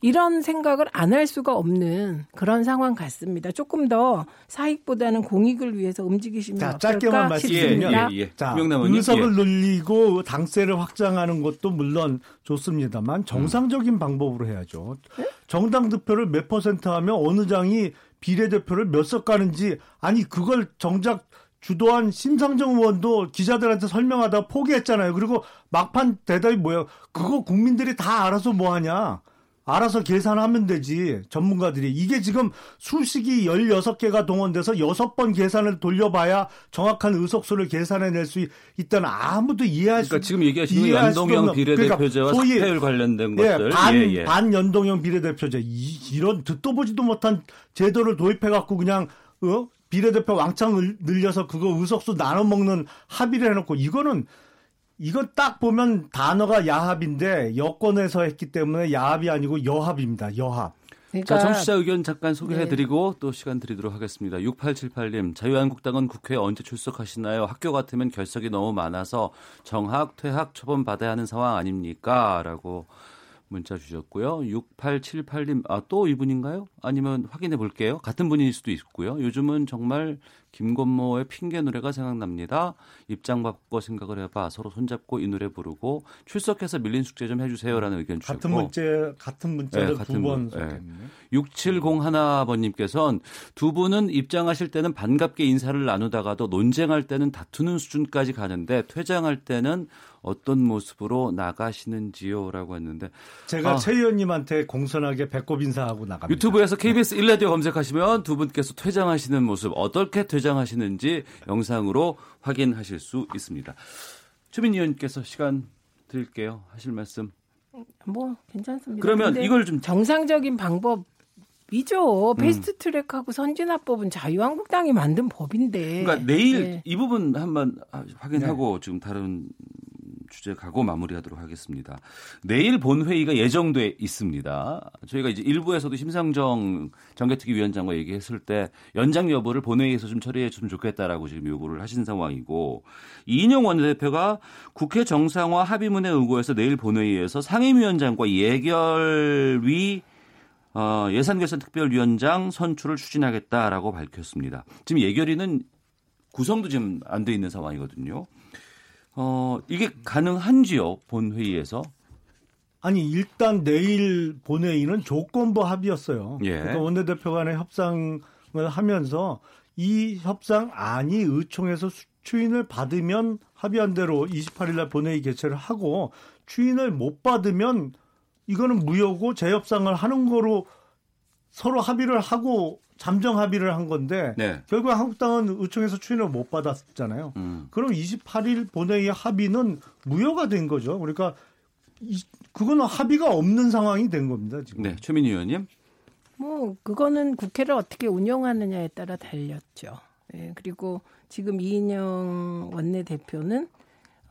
이런 생각을 안 할 수가 없는 그런 상황 같습니다. 조금 더 사익보다는 공익을 위해서 움직이시면 자, 어떨까 짧게만 말씀드리면 예, 예. 자, 김영남 의원님, 의석을 예. 늘리고 당세를 확장하는 것도 물론 좋습니다만 정상적인 방법으로 해야죠. 정당 득표를 몇 퍼센트 하면 어느 장이 비례대표를 몇 석 가는지 아니 그걸 정작 주도한 심상정 의원도 기자들한테 설명하다 포기했잖아요. 그리고 막판 대답이 뭐예요? 그거 국민들이 다 알아서 뭐 하냐? 알아서 계산하면 되지. 전문가들이. 이게 지금 수식이 16개가 동원돼서 6번 계산을 돌려봐야 정확한 의석수를 계산해낼 수 있다는 아무도 이해할 수 그러니까 지금 얘기하시는 연동형 비례대표제와 그러니까 사퇴율 관련된 예, 것들. 반, 예, 예. 반연동형 비례대표제. 이, 런 듣도 보지도 못한 제도를 도입해갖고 그냥, 어? 비례대표 왕창 을- 늘려서 그거 의석수 나눠 먹는 합의를 해놓고 이거는 이건 딱 보면 단어가 야합인데 여권에서 했기 때문에 야합이 아니고 여합입니다. 여합. 자, 청취자 의견 잠깐 소개해드리고 네. 또 시간 드리도록 하겠습니다. 6878님, 자유한국당은 국회에 언제 출석하시나요? 학교 같으면 결석이 너무 많아서 정학, 퇴학 처분 받아야 하는 상황 아닙니까? 라고 문자 주셨고요. 6878님, 아, 또 이분인가요? 아니면 확인해 볼게요. 같은 분일 수도 있고요. 요즘은 정말 김건모의 핑계 노래가 생각납니다. 입장 바꿔 생각을 해봐. 서로 손잡고 이 노래 부르고 출석해서 밀린 숙제 좀 해주세요라는 의견 주셨고 같은 문제 같은 문자를 네, 두번 문- 네. 6701번님께서는 두 분은 입장하실 때는 반갑게 인사를 나누다가도 논쟁할 때는 다투는 수준까지 가는데 퇴장할 때는 어떤 모습으로 나가시는지요라고 했는데 제가 아, 최 의원님한테 공손하게 배꼽 인사하고 나갑니다. 유튜브에서 KBS 1라디오 검색하시면 두 분께서 퇴장하시는 모습 어떻게 퇴장하시는지 영상으로 확인하실 수 있습니다. 최민 의원께서 시간 드릴게요. 하실 말씀. 뭐 괜찮습니다. 그러면 이걸 좀- 정상적인 방법 이죠. 패스트 트랙하고 선진화법은 자유한국당이 만든 법인데. 그러니까 내일 네. 이 부분 한번 확인하고 지금 다른 주제 가고 마무리하도록 하겠습니다. 내일 본회의가 예정돼 있습니다. 저희가 이제 일부에서도 심상정 정개특위 위원장과 얘기했을 때 연장 여부를 본회의에서 좀 처리해 줬으면 좋겠다라고 지금 요구를 하신 상황이고 이인영 원내대표가 국회 정상화 합의문에 의거해서 내일 본회의에서 상임위원장과 예결위 어, 예산결산 특별위원장 선출을 추진하겠다라고 밝혔습니다. 지금 예결위는 구성도 지금 안 돼 있는 상황이거든요. 어, 이게 가능한지요, 본회의에서? 아니 일단 내일 본회의는 조건부 합의였어요. 예. 그러니까 원내대표 간의 협상을 하면서 이 협상 안이 의총에서 수- 추인을 받으면 합의한 대로 28일 날 본회의 개최를 하고 추인을 못 받으면 이거는 무효고 재협상을 하는 거로 서로 합의를 하고 잠정 합의를 한 건데 네. 결국 한국당은 의총에서 추인을 못 받았잖아요. 음. 그럼 28일 본회의 합의는 무효가 된 거죠. 그러니까 이, 그거는 합의가 없는 상황이 된 겁니다. 지금. 네, 최민희 의원님. 뭐 그거는 국회를 어떻게 운영하느냐에 따라 달렸죠. 예, 그리고 지금 이인영 원내대표는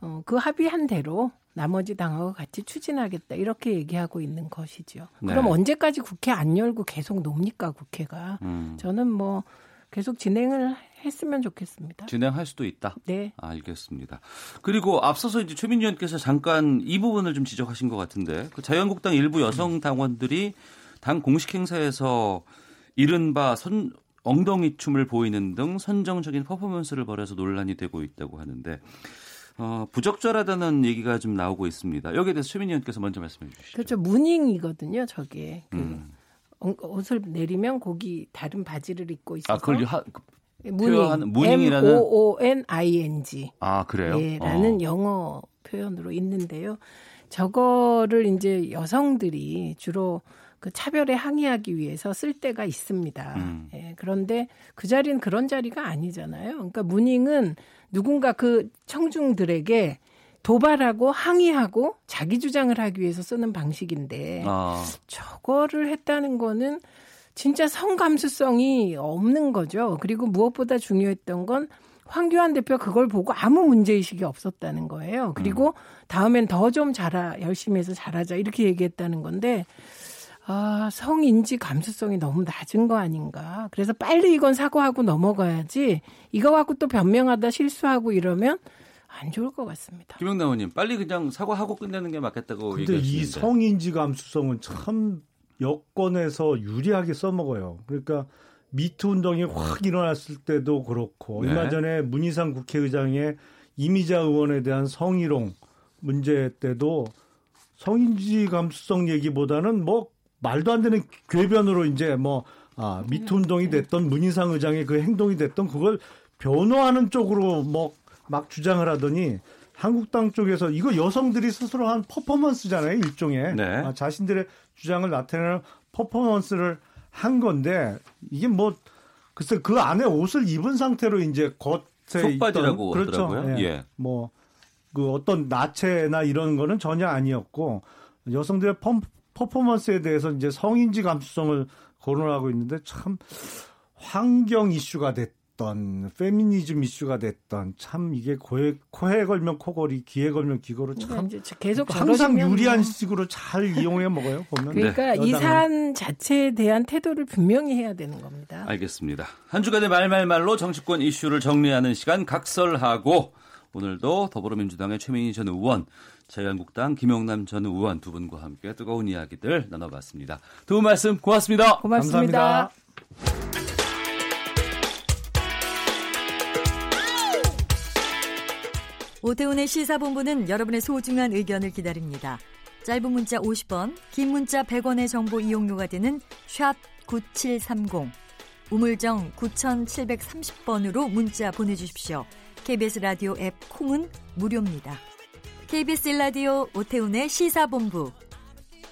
어, 그 합의한 대로 나머지 당하고 같이 추진하겠다 이렇게 얘기하고 있는 것이죠. 네. 그럼 언제까지 국회 안 열고 계속 놉니까 국회가? 음. 저는 뭐 계속 진행을 했으면 좋겠습니다. 진행할 수도 있다. 네. 알겠습니다. 그리고 앞서서 이제 최민희 의원께서 잠깐 이 부분을 좀 지적하신 것 같은데 그 자유한국당 일부 여성 당원들이 당 공식 행사에서 이른바 선 엉덩이 춤을 보이는 등 선정적인 퍼포먼스를 벌여서 논란이 되고 있다고 하는데 어, 부적절하다는 얘기가 좀 나오고 있습니다. 여기에 대해서 최민희 의원께서 먼저 말씀해 주시죠. 그렇죠. 무닝이거든요. 저게 그 음. 어- 옷을 내리면 거기 다른 바지를 입고 있어서 아, 그걸 하, 무닝, 표현하는 무닝이라는 M O O N I N G 아 그래요? 예, 라는 어. 영어 표현으로 있는데요. 저거를 이제 여성들이 주로 그 차별에 항의하기 위해서 쓸 때가 있습니다. 음. 예, 그런데 그 자리는 그런 자리가 아니잖아요. 그러니까 무닝은 누군가 그 청중들에게 도발하고 항의하고 자기 주장을 하기 위해서 쓰는 방식인데 아. 저거를 했다는 거는 진짜 성감수성이 없는 거죠. 그리고 무엇보다 중요했던 건 황교안 대표 그걸 보고 아무 문제의식이 없었다는 거예요. 그리고 다음엔 더 좀 잘하, 열심히 해서 잘하자 이렇게 얘기했다는 건데, 아, 성인지 감수성이 너무 낮은 거 아닌가. 그래서 빨리 이건 사과하고 넘어가야지 이거 갖고 또 변명하다 실수하고 이러면 안 좋을 것 같습니다. 김영남 의원님 빨리 그냥 사과하고 끝내는 게 맞겠다고 근데 이 얘기하시는데. 성인지 감수성은 참 여권에서 유리하게 써먹어요. 그러니까 미투 운동이 확 일어났을 때도 그렇고 네. 얼마 전에 문희상 국회의장의 이미자 의원에 대한 성희롱 문제 때도 성인지 감수성 얘기보다는 뭐 말도 안 되는 궤변으로 이제 뭐 아, 미투 운동이 됐던 문희상 의장의 그 행동이 됐던 그걸 변호하는 쪽으로 뭐 막 주장을 하더니 한국당 쪽에서 이거 여성들이 스스로 한 퍼포먼스잖아요 일종의 네. 아, 자신들의 주장을 나타내는 퍼포먼스를 한 건데 이게 뭐 글쎄 그 안에 옷을 입은 상태로 이제 겉에 속바지라고 있던 그렇죠. 하더라고요. 예. 뭐그 어떤 나체나 이런 거는 전혀 아니었고 여성들의 펌, 퍼포먼스에 대해서 이제 성인지 감수성을 거론하고 있는데 참 환경 이슈가 됐던 페미니즘 이슈가 됐던 참 이게 코에, 코에 걸면 코걸이 귀에 걸면 귀걸이 참 그러니까 이제 계속 항상 저러시면 유리한 뭐. 식으로 잘 이용해 먹어요 보면 그러니까 이 여당은. 사안 자체에 대한 태도를 분명히 해야 되는 겁니다. 알겠습니다. 한 주간의 말말말로 정치권 이슈를 정리하는 시간 각설하고 오늘도 더불어민주당의 최민희 전 의원, 자유한국당 김영남 전 의원 두 분과 함께 뜨거운 이야기들 나눠봤습니다. 두 분 말씀 고맙습니다. 고맙습니다. 오태훈의 시사본부는 여러분의 소중한 의견을 기다립니다. 짧은 문자 50번, 긴 문자 100원의 정보 이용료가 되는 샵 9730, 우물정 9730번으로 문자 보내주십시오. KBS 라디오 앱 콩은 무료입니다. KBS 라디오 오태훈의 시사본부.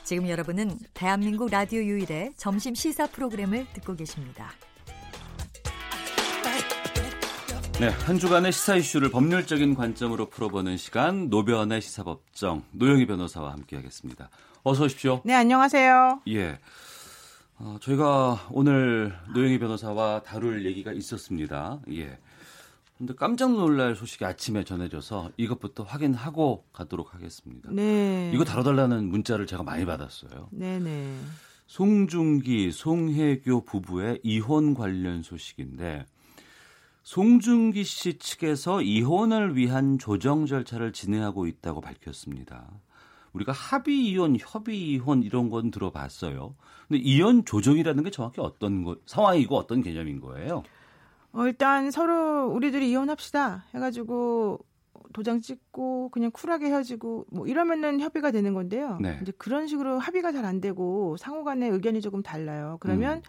지금 여러분은 대한민국 라디오 유일의 점심 시사 프로그램을 듣고 계십니다. 네, 한 주간의 시사 이슈를 법률적인 관점으로 풀어보는 시간 노변의 시사법정 노영희 변호사와 함께하겠습니다. 어서 오십시오. 네, 안녕하세요. 예, 어, 저희가 오늘 노영희 변호사와 다룰 얘기가 있었습니다. 예. 근데 깜짝 놀랄 소식이 아침에 전해져서 이것부터 확인하고 가도록 하겠습니다. 네. 이거 다뤄달라는 문자를 제가 많이 받았어요. 네네. 송중기, 송혜교 부부의 이혼 관련 소식인데 송중기 씨 측에서 이혼을 위한 조정 절차를 진행하고 있다고 밝혔습니다. 우리가 합의 이혼, 협의 이혼 이런 건 들어봤어요. 근데 이혼 조정이라는 게 정확히 어떤 거, 상황이고 어떤 개념인 거예요? 어, 일단 서로 우리들이 이혼합시다 해가지고 도장 찍고 그냥 쿨하게 헤어지고 뭐 이러면은 협의가 되는 건데요. 네. 이제 그런 식으로 합의가 잘 안 되고 상호간의 의견이 조금 달라요. 그러면 음.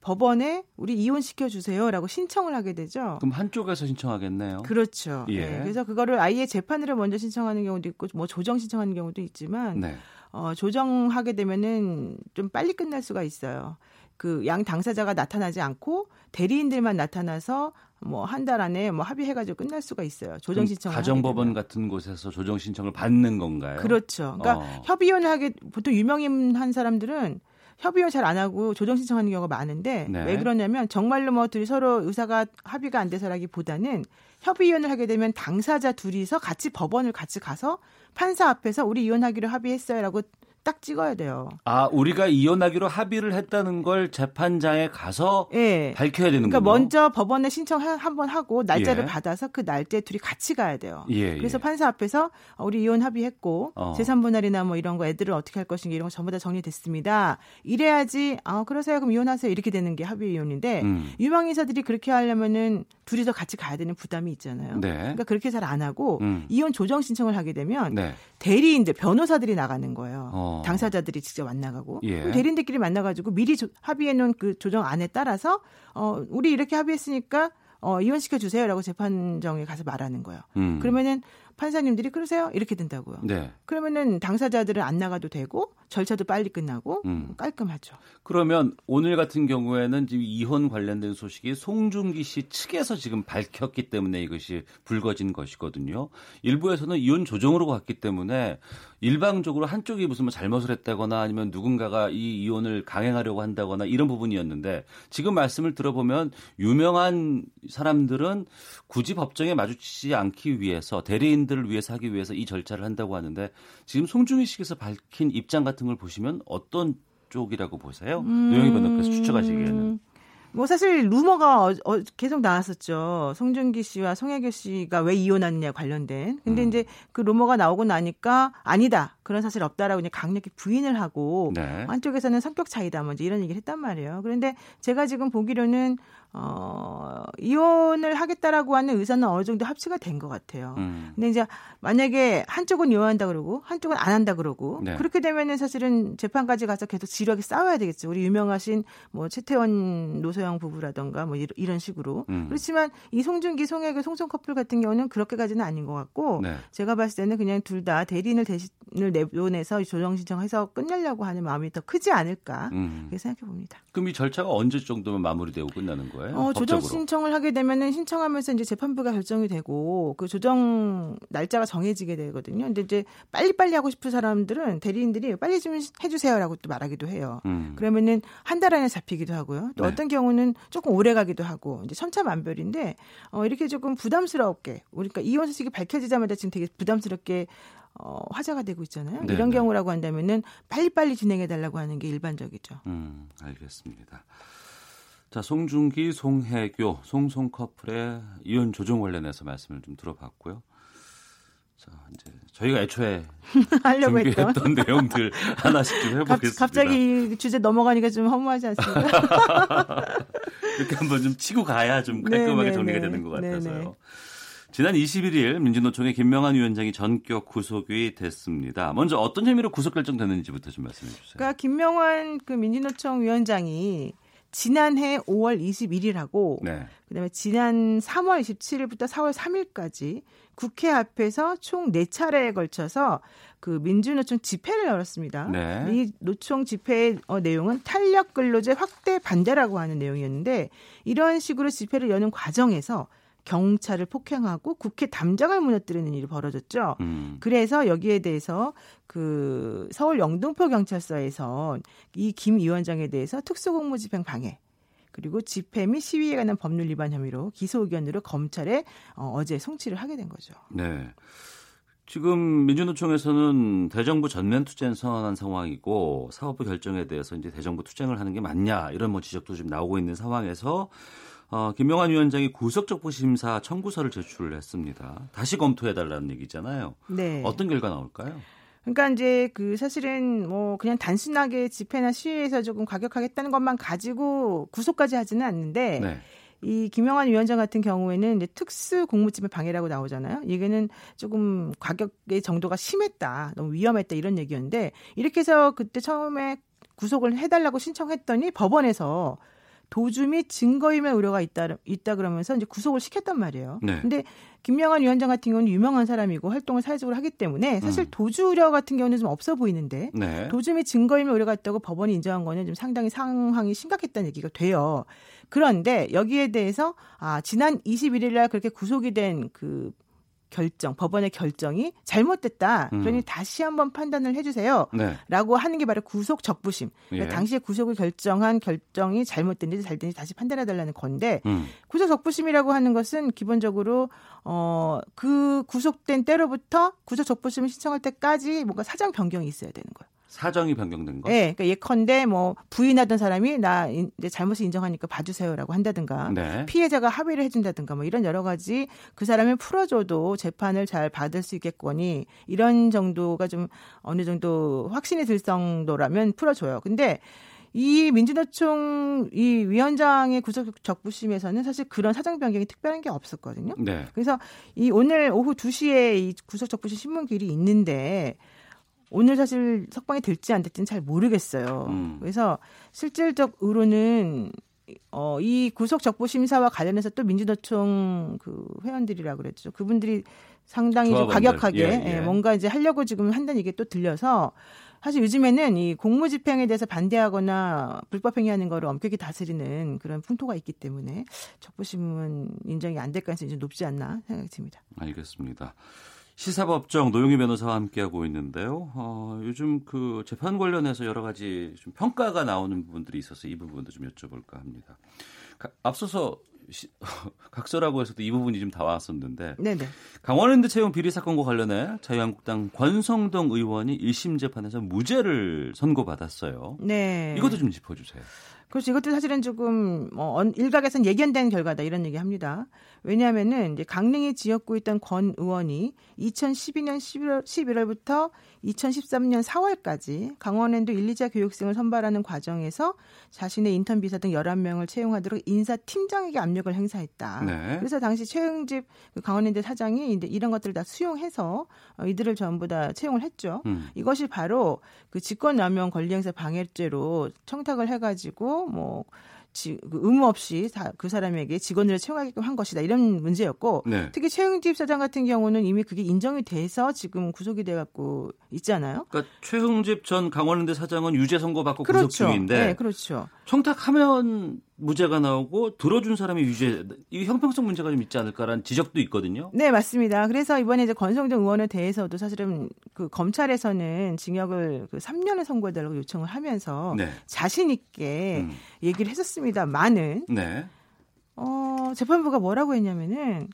법원에 우리 이혼 시켜 주세요라고 신청을 하게 되죠. 그럼 한쪽에서 신청하겠네요. 그렇죠. 예. 네, 그래서 그거를 아예 재판으로 먼저 신청하는 경우도 있고 뭐 조정 신청하는 경우도 있지만 네. 어, 조정하게 되면은 좀 빨리 끝날 수가 있어요. 그 양 당사자가 나타나지 않고 대리인들만 나타나서 뭐 한 달 안에 뭐 합의해가지고 끝날 수가 있어요. 조정 신청. 가정법원 같은 곳에서 조정 신청을 받는 건가요? 그렇죠. 그러니까 어. 협의혼을 하게 보통 유명인 한 사람들은 협의혼 잘안 하고 조정 신청하는 경우가 많은데 네. 왜 그러냐면 정말로 뭐 둘이 서로 의사가 합의가 안 돼서라기보다는 협의혼을 하게 되면 당사자 둘이서 같이 법원을 같이 가서 판사 앞에서 우리 이혼하기로 합의했어요라고 딱 찍어야 돼요. 아, 우리가 이혼하기로 합의를 했다는 걸 재판장에 가서 예. 밝혀야 되는군요. 그러니까 먼저 법원에 신청 한번 하고 날짜를 예. 받아서 그 날짜에 둘이 같이 가야 돼요. 예, 그래서 예. 판사 앞에서 어, 우리 이혼 합의했고 어. 재산 분할이나 뭐 이런 거 애들을 어떻게 할 것인가 이런 거 전부 다 정리됐습니다. 이래야지 아 그러세요 그럼 이혼하세요 이렇게 되는 게 합의 이혼인데 음. 유망인사들이 그렇게 하려면은 둘이서 같이 가야 되는 부담이 있잖아요. 네. 그러니까 그렇게 잘 안 하고 음. 이혼 조정 신청을 하게 되면 네. 대리인들 변호사들이 나가는 거예요. 어. 당사자들이 직접 안 나가고 예. 대리인들끼리 만나가지고 미리 조- 합의해놓은 그 조정 안에 따라서 어 우리 이렇게 합의했으니까 어 이혼시켜 주세요라고 재판정에 가서 말하는 거예요. 음. 그러면은 판사님들이 그러세요 이렇게 된다고요. 네. 그러면은 당사자들은 안 나가도 되고 절차도 빨리 끝나고 음. 깔끔하죠. 그러면 오늘 같은 경우에는 지금 이혼 관련된 소식이 송중기 씨 측에서 지금 밝혔기 때문에 이것이 불거진 것이거든요. 일부에서는 이혼 조정으로 갔기 때문에 일방적으로 한쪽이 무슨 뭐 잘못을 했다거나 아니면 누군가가 이 이혼을 강행하려고 한다거나 이런 부분이었는데 지금 말씀을 들어보면 유명한 사람들은 굳이 법정에 마주치지 않기 위해서 대리인들을 위해서 하기 위해서 이 절차를 한다고 하는데 지금 송중기 씨께서 밝힌 입장 같은 걸 보시면 어떤 쪽이라고 보세요? 음. 노영희 변호사께서 추측하시기에는. 뭐 사실 루머가 어, 어, 계속 나왔었죠. 송중기 씨와 송혜교 씨가 왜 이혼하느냐 관련된. 근데 음. 이제 그 루머가 나오고 나니까 아니다. 그런 사실 없다라고 그냥 강력히 부인을 하고 네. 한쪽에서는 성격 차이다. 뭐 이제 이런 얘기를 했단 말이에요. 그런데 제가 지금 보기로는 어, 이혼을 하겠다라고 하는 의사는 어느 정도 합치가 된 것 같아요. 음. 근데 이제 만약에 한쪽은 이혼한다 그러고 한쪽은 안 한다 그러고 네. 그렇게 되면은 사실은 재판까지 가서 계속 지루하게 싸워야 되겠죠. 우리 유명하신 뭐 최태원 노소영 부부라던가 뭐 이런- 식으로. 음. 그렇지만 이 송중기 송혜교 송송 커플 같은 경우는 그렇게까지는 아닌 것 같고 네. 제가 봤을 때는 그냥 둘 다 대리인을 대신을 내보내서 조정 신청해서 끝내려고 하는 마음이 더 크지 않을까 음. 그렇게 생각해 봅니다. 그럼 이 절차가 언제 정도면 마무리되고 끝나는 거예요? 어, 조정. 신청을 하게 되면은 신청하면서 이제 재판부가 결정이 되고 그 조정 날짜가 정해지게 되거든요. 근데 이제 빨리빨리 하고 싶은 사람들은 대리인들이 빨리 좀 해주세요라고 또 말하기도 해요. 음. 그러면은 한 달 안에 잡히기도 하고요. 또 네. 어떤 경우는 조금 오래 가기도 하고 이제 천차만별인데 어, 이렇게 조금 부담스럽게 우리가 이혼 소식이 밝혀지자마자 지금 되게 부담스럽게 어, 화제가 되고 있잖아요. 네, 이런 네. 경우라고 한다면은 빨리빨리 진행해 달라고 하는 게 일반적이죠. 음, 알겠습니다. 자, 송중기, 송혜교, 송송 커플의 이혼 조정 관련해서 말씀을 좀 들어봤고요. 자, 이제 저희가 애초에 하려고 했던. 준비했던 내용들 하나씩 좀 갑, 해보겠습니다. 갑자기 이 주제 넘어가니까 좀 허무하지 않습니까? 이렇게 한번 좀 치고 가야 좀 네, 깔끔하게 네, 정리가 네. 되는 것 네, 같아서요. 네. 지난 21일 민주노총의 김명한 위원장이 전격 구속이 됐습니다. 먼저 어떤 혐의로 구속 결정됐는지부터 좀 말씀해 주세요. 그러니까 김명환 그 민주노총 위원장이 지난해 5월 21일하고 네. 그다음에 지난 3월 27일부터 4월 3일까지 국회 앞에서 총 4차례에 걸쳐서 그 민주노총 집회를 열었습니다. 네. 이 노총 집회의 어, 내용은 탄력 근로제 확대 반대라고 하는 내용이었는데 이런 식으로 집회를 여는 과정에서 경찰을 폭행하고 국회 담장을 무너뜨리는 일이 벌어졌죠. 음. 그래서 여기에 대해서 그 서울 영등포 경찰서에서 이 김 위원장에 대해서 특수공무집행 방해 그리고 집회 및 시위에 관한 법률 위반 혐의로 기소 의견으로 검찰에 어, 어제 송치를 하게 된 거죠. 네. 지금 민주노총에서는 대정부 전면 투쟁 선언한 상황이고 사업부 결정에 대해서 이제 대정부 투쟁을 하는 게 맞냐 이런 뭐 지적도 좀 나오고 있는 상황에서 어, 김명환 위원장이 구속적부 심사 청구서를 제출을 했습니다. 다시 검토해 달라는 얘기잖아요. 네. 어떤 결과 나올까요? 그러니까 이제 그 사실은 뭐 그냥 단순하게 집회나 시위에서 조금 과격하겠다는 것만 가지고 구속까지 하지는 않는데 네. 이 김영환 위원장 같은 경우에는 이제 특수 공무집행 방해라고 나오잖아요. 이게는 조금 과격의 정도가 심했다, 너무 위험했다 이런 얘기였는데 이렇게 해서 그때 처음에 구속을 해달라고 신청했더니 법원에서 도주 및 증거인멸 우려가 있다, 있다 그러면서 이제 구속을 시켰단 말이에요. 네. 근데 김명환 위원장 같은 경우는 유명한 사람이고 활동을 사회적으로 하기 때문에 사실 음. 도주 우려 같은 경우는 좀 없어 보이는데 네. 도주 및 증거인멸 우려가 있다고 법원이 인정한 거는 좀 상당히 상황이 심각했다는 얘기가 돼요. 그런데 여기에 대해서 아 지난 21일 날 그렇게 구속이 된그 결정, 법원의 결정이 잘못됐다. 음. 그러니 다시 한번 판단을 해주세요. 네. 라고 하는 게 바로 구속 적부심. 그러니까 예. 당시에 구속을 결정한 결정이 잘못된지 잘된지 다시 판단해달라는 건데 음. 구속 적부심이라고 하는 것은 기본적으로 어 그 구속된 때로부터 구속 적부심을 신청할 때까지 뭔가 사정 변경이 있어야 되는 거예요. 사정이 변경된 거. 예, 그러니까 예컨대 뭐 부인하던 사람이 나 인- 이제 잘못을 인정하니까 봐주세요라고 한다든가 네. 피해자가 합의를 해준다든가 뭐 이런 여러 가지 그 사람을 풀어줘도 재판을 잘 받을 수 있겠거니 이런 정도가 좀 어느 정도 확신이 들 정도라면 풀어줘요. 근데 이 민주노총 이 위원장의 구속 적부심에서는 사실 그런 사정 변경이 특별한 게 없었거든요. 네. 그래서 이 오늘 오후 2시에 이 구속 적부심 신문 길이 있는데 오늘 사실 석방이 될지 안 될지는 잘 모르겠어요. 음. 그래서 실질적으로는 어, 이 구속 적부 심사와 관련해서 또 민주노총 그 회원들이라 그랬죠. 그분들이 상당히 좀. 과격하게 예, 예. 예, 뭔가 이제 하려고 지금 한다는 얘기 또 들려서 사실 요즘에는 이 공무집행에 대해서 반대하거나 불법 행위하는 거를 엄격히 다스리는 그런 풍토가 있기 때문에 적부심은 인정이 안 될 가능성이 좀 높지 않나 생각이 듭니다. 알겠습니다. 시사법정 노영희 변호사와 함께하고 있는데요. 어, 요즘 그 재판 관련해서 여러 가지 좀 평가가 나오는 부분들이 있어서 이 부분도 좀 여쭤볼까 합니다. 가- 앞서서 시, 각서라고 해서도 이 부분이 좀 다 왔었는데 네네. 강원랜드 채용 비리 사건과 관련해 자유한국당 권성동 의원이 1심 재판에서 무죄를 선고받았어요. 네. 이것도 좀 짚어주세요. 그렇죠. 이것도 사실은 조금 뭐 언- 일각에서는 예견된 결과다 이런 얘기합니다. 왜냐하면은 이제 강릉에 지역구 있던 권 의원이 2012년 11월 11월부터 2013년 4월까지 강원랜드 1, 2자 교육생을 선발하는 과정에서 자신의 인턴 비서 등 11명을 채용하도록 인사 팀장에게 압력을 행사했다. 네. 그래서 당시 채용집 그 강원랜드 사장이 이제 이런 것들을 다 수용해서 어, 이들을 전부 다 채용을 했죠. 음. 이것이 바로 그 직권남용 권리행사 방해죄로 청탁을 해가지고 뭐 의무 없이 다, 그 사람에게 직원을 채용하게끔 한 것이다 이런 문제였고 네. 특히 최영집 사장 같은 경우는 이미 그게 인정이 돼서 지금 구속이 돼갖고 있잖아요. 그러니까 최흥집 전 강원랜드 사장은 유죄 선고 받고 구속 그렇죠. 중인데 네, 그렇죠. 청탁하면 무죄가 나오고 들어준 사람이 유죄 이 형평성 문제가 좀 있지 않을까라는 지적도 있거든요. 네, 맞습니다. 그래서 이번에 이제 권성동 의원에 대해서도 사실은 그 검찰에서는 징역을 그 3년을 선고해달라고 요청을 하면서 네. 자신 있게 음. 얘기를 했었습니다만은 네. 어, 재판부가 뭐라고 했냐면은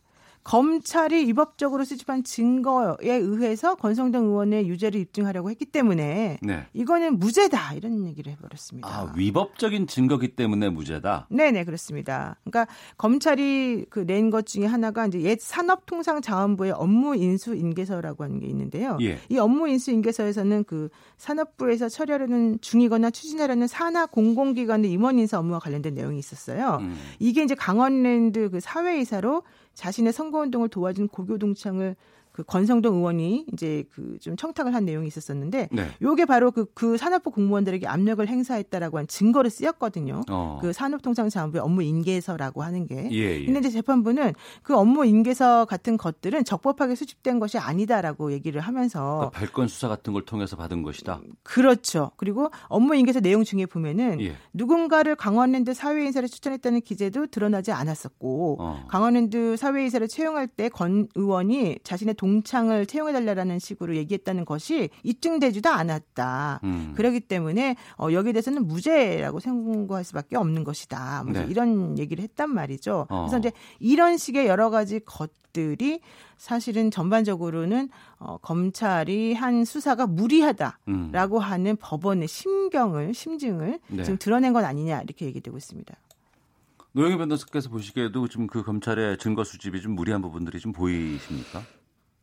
검찰이 위법적으로 수집한 증거에 의해서 권성동 의원의 유죄를 입증하려고 했기 때문에 네. 이거는 무죄다 이런 얘기를 해버렸습니다. 아, 위법적인 증거기 때문에 무죄다. 네네 그렇습니다. 그러니까 검찰이 그 낸 것 중에 하나가 이제 옛 산업통상자원부의 업무 인수 인계서라고 하는 게 있는데요. 예. 이 업무 인수 인계서에서는 그 산업부에서 처리하려는 중이거나 추진하려는 산하 공공기관의 임원 인사 업무와 관련된 내용이 있었어요. 음. 이게 이제 강원랜드 그 사회이사로 자신의 선거운동을 도와준 고교 동창을 그 권성동 의원이 이제 그 좀 청탁을 한 내용이 있었었는데 네. 요게 바로 그, 그 산업부 공무원들에게 압력을 행사했다라고 한 증거로 쓰였거든요. 어. 그 산업통상자원부의 업무 인계서라고 하는 게. 예, 예. 근데 이제 재판부는 그 업무 인계서 같은 것들은 적법하게 수집된 것이 아니다라고 얘기를 하면서 그러니까 발권 수사 같은 걸 통해서 받은 것이다. 그렇죠. 그리고 업무 인계서 내용 중에 보면은 예. 누군가를 강원랜드 사회인사를 추천했다는 기재도 드러나지 않았었고 어. 강원랜드 사회이사를 채용할 때 권 의원이 자신의 동 창을 채용해달라는 식으로 얘기했다는 것이 입증되지도 않았다. 음. 그렇기 때문에 어, 여기에 대해서는 무죄라고 생각할 수밖에 없는 것이다. 뭐 네. 이런 얘기를 했단 말이죠. 어. 그래서 이제 이런 식의 여러 가지 것들이 사실은 전반적으로는 어, 검찰이 한 수사가 무리하다라고 하는 법원의 심경을 심증을 네. 지금 드러낸 건 아니냐 이렇게 얘기되고 있습니다. 노영희 변호사께서 보시기에도 지금 그 검찰의 증거 수집이 좀 무리한 부분들이 좀 보이십니까?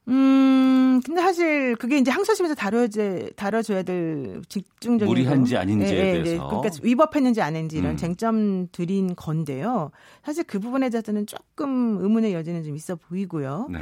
음, 근데 사실 그게 이제 항소심에서 다뤄져, 다뤄줘야 될 집중적인. 무리한지 거. 아닌지에 예, 예, 예. 대해서. 그러니까 위법했는지 안 했는지 이런 음. 쟁점들인 건데요. 사실 그 부분에 대해서는 조금 의문의 여지는 좀 있어 보이고요. 네.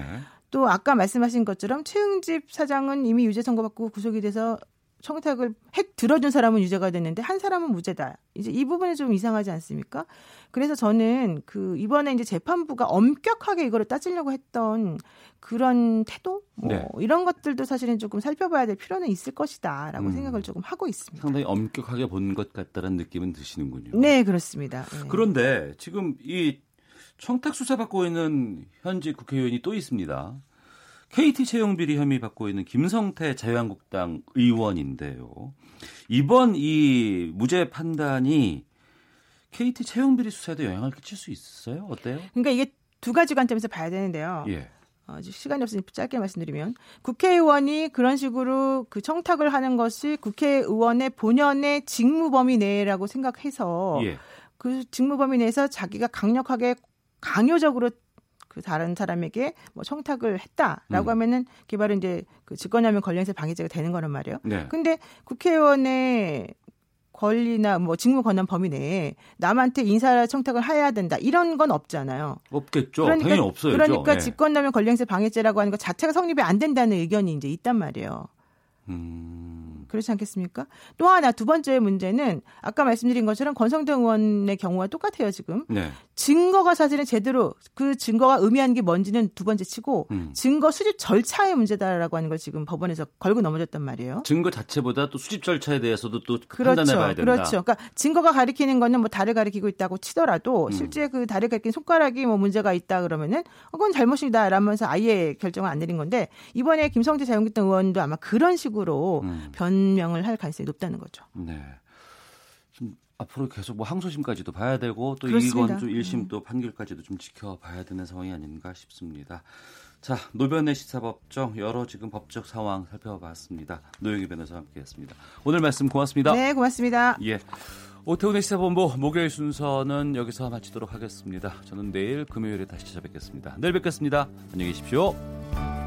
또 아까 말씀하신 것처럼 최응집 사장은 이미 유죄 선고받고 구속이 돼서 청탁을 핵 들어준 사람은 유죄가 됐는데 한 사람은 무죄다. 이제 이 부분이 좀 이상하지 않습니까? 그래서 저는 그 이번에 이제 재판부가 엄격하게 이거를 따지려고 했던 그런 태도 뭐 네. 이런 것들도 사실은 조금 살펴봐야 될 필요는 있을 것이다라고 음. 생각을 조금 하고 있습니다. 상당히 엄격하게 본 것 같다는 느낌은 드시는군요. 네, 그렇습니다. 네. 그런데 지금 이 청탁 수사 받고 있는 현직 국회의원이 또 있습니다. KT 채용 비리 혐의 받고 있는 김성태 자유한국당 의원인데요. 이번 이 무죄 판단이 KT 채용 비리 수사에도 영향을 끼칠 수 있어요? 어때요? 그러니까 이게 두 가지 관점에서 봐야 되는데요. 예. 어, 시간이 없으니 짧게 말씀드리면 국회의원이 그런 식으로 그 청탁을 하는 것이 국회의원의 본연의 직무 범위 내라고 생각해서 예. 그 직무 범위 내에서 자기가 강력하게 강요적으로 그 다른 사람에게 뭐 청탁을 했다라고 음. 하면은 바로 이제 그 직권남용 관련해서 방해죄가 되는 거란 말이에요. 네. 근데 국회의원의 권리나 뭐 직무 권한 범위 내에 남한테 인사 청탁을 해야 된다 이런 건 없잖아요. 없겠죠. 당연히 없어야죠. 그러니까 예. 직권남용 권리행사 방해죄라고 하는 것 자체가 성립이 안 된다는 의견이 이제 있단 말이에요. 음. 그렇지 않겠습니까? 또 하나 두 번째 문제는 아까 말씀드린 것처럼 권성동 의원의 경우와 똑같아요 지금 네. 증거가 사실은 제대로 그 증거가 의미하는 게 뭔지는 두 번째 치고 음. 증거 수집 절차의 문제다라고 하는 걸 지금 법원에서 걸고 넘어졌단 말이에요. 증거 자체보다 또 수집 절차에 대해서도 또 그렇죠. 판단해봐야 된다. 그렇죠. 그러니까 증거가 가리키는 거는 뭐 달을 가리키고 있다고 치더라도 음. 실제 그 달을 가리킨 손가락이 뭐 문제가 있다 그러면은 어, 그건 잘못이다 라면서 아예 결정을 안 내린 건데 이번에 김성태 자유한국당 의원도 아마 그런 식으로 음. 변명을 할 가능성이 높다는 거죠. 네. 좀 앞으로 계속 뭐 항소심까지도 봐야 되고 또. 이건 좀 1심 또 판결까지도 좀 지켜봐야 되는 상황이 아닌가 싶습니다. 자, 노변의 시사법정 여러 지금 법적 상황 살펴봤습니다. 노영희 변호사와 함께했습니다. 오늘 말씀 고맙습니다. 네, 고맙습니다. 예. 오태훈의 시사본부 목요일 순서는 여기서 마치도록 하겠습니다. 저는 내일 금요일에 다시 찾아뵙겠습니다. 내일 뵙겠습니다. 안녕히 계십시오.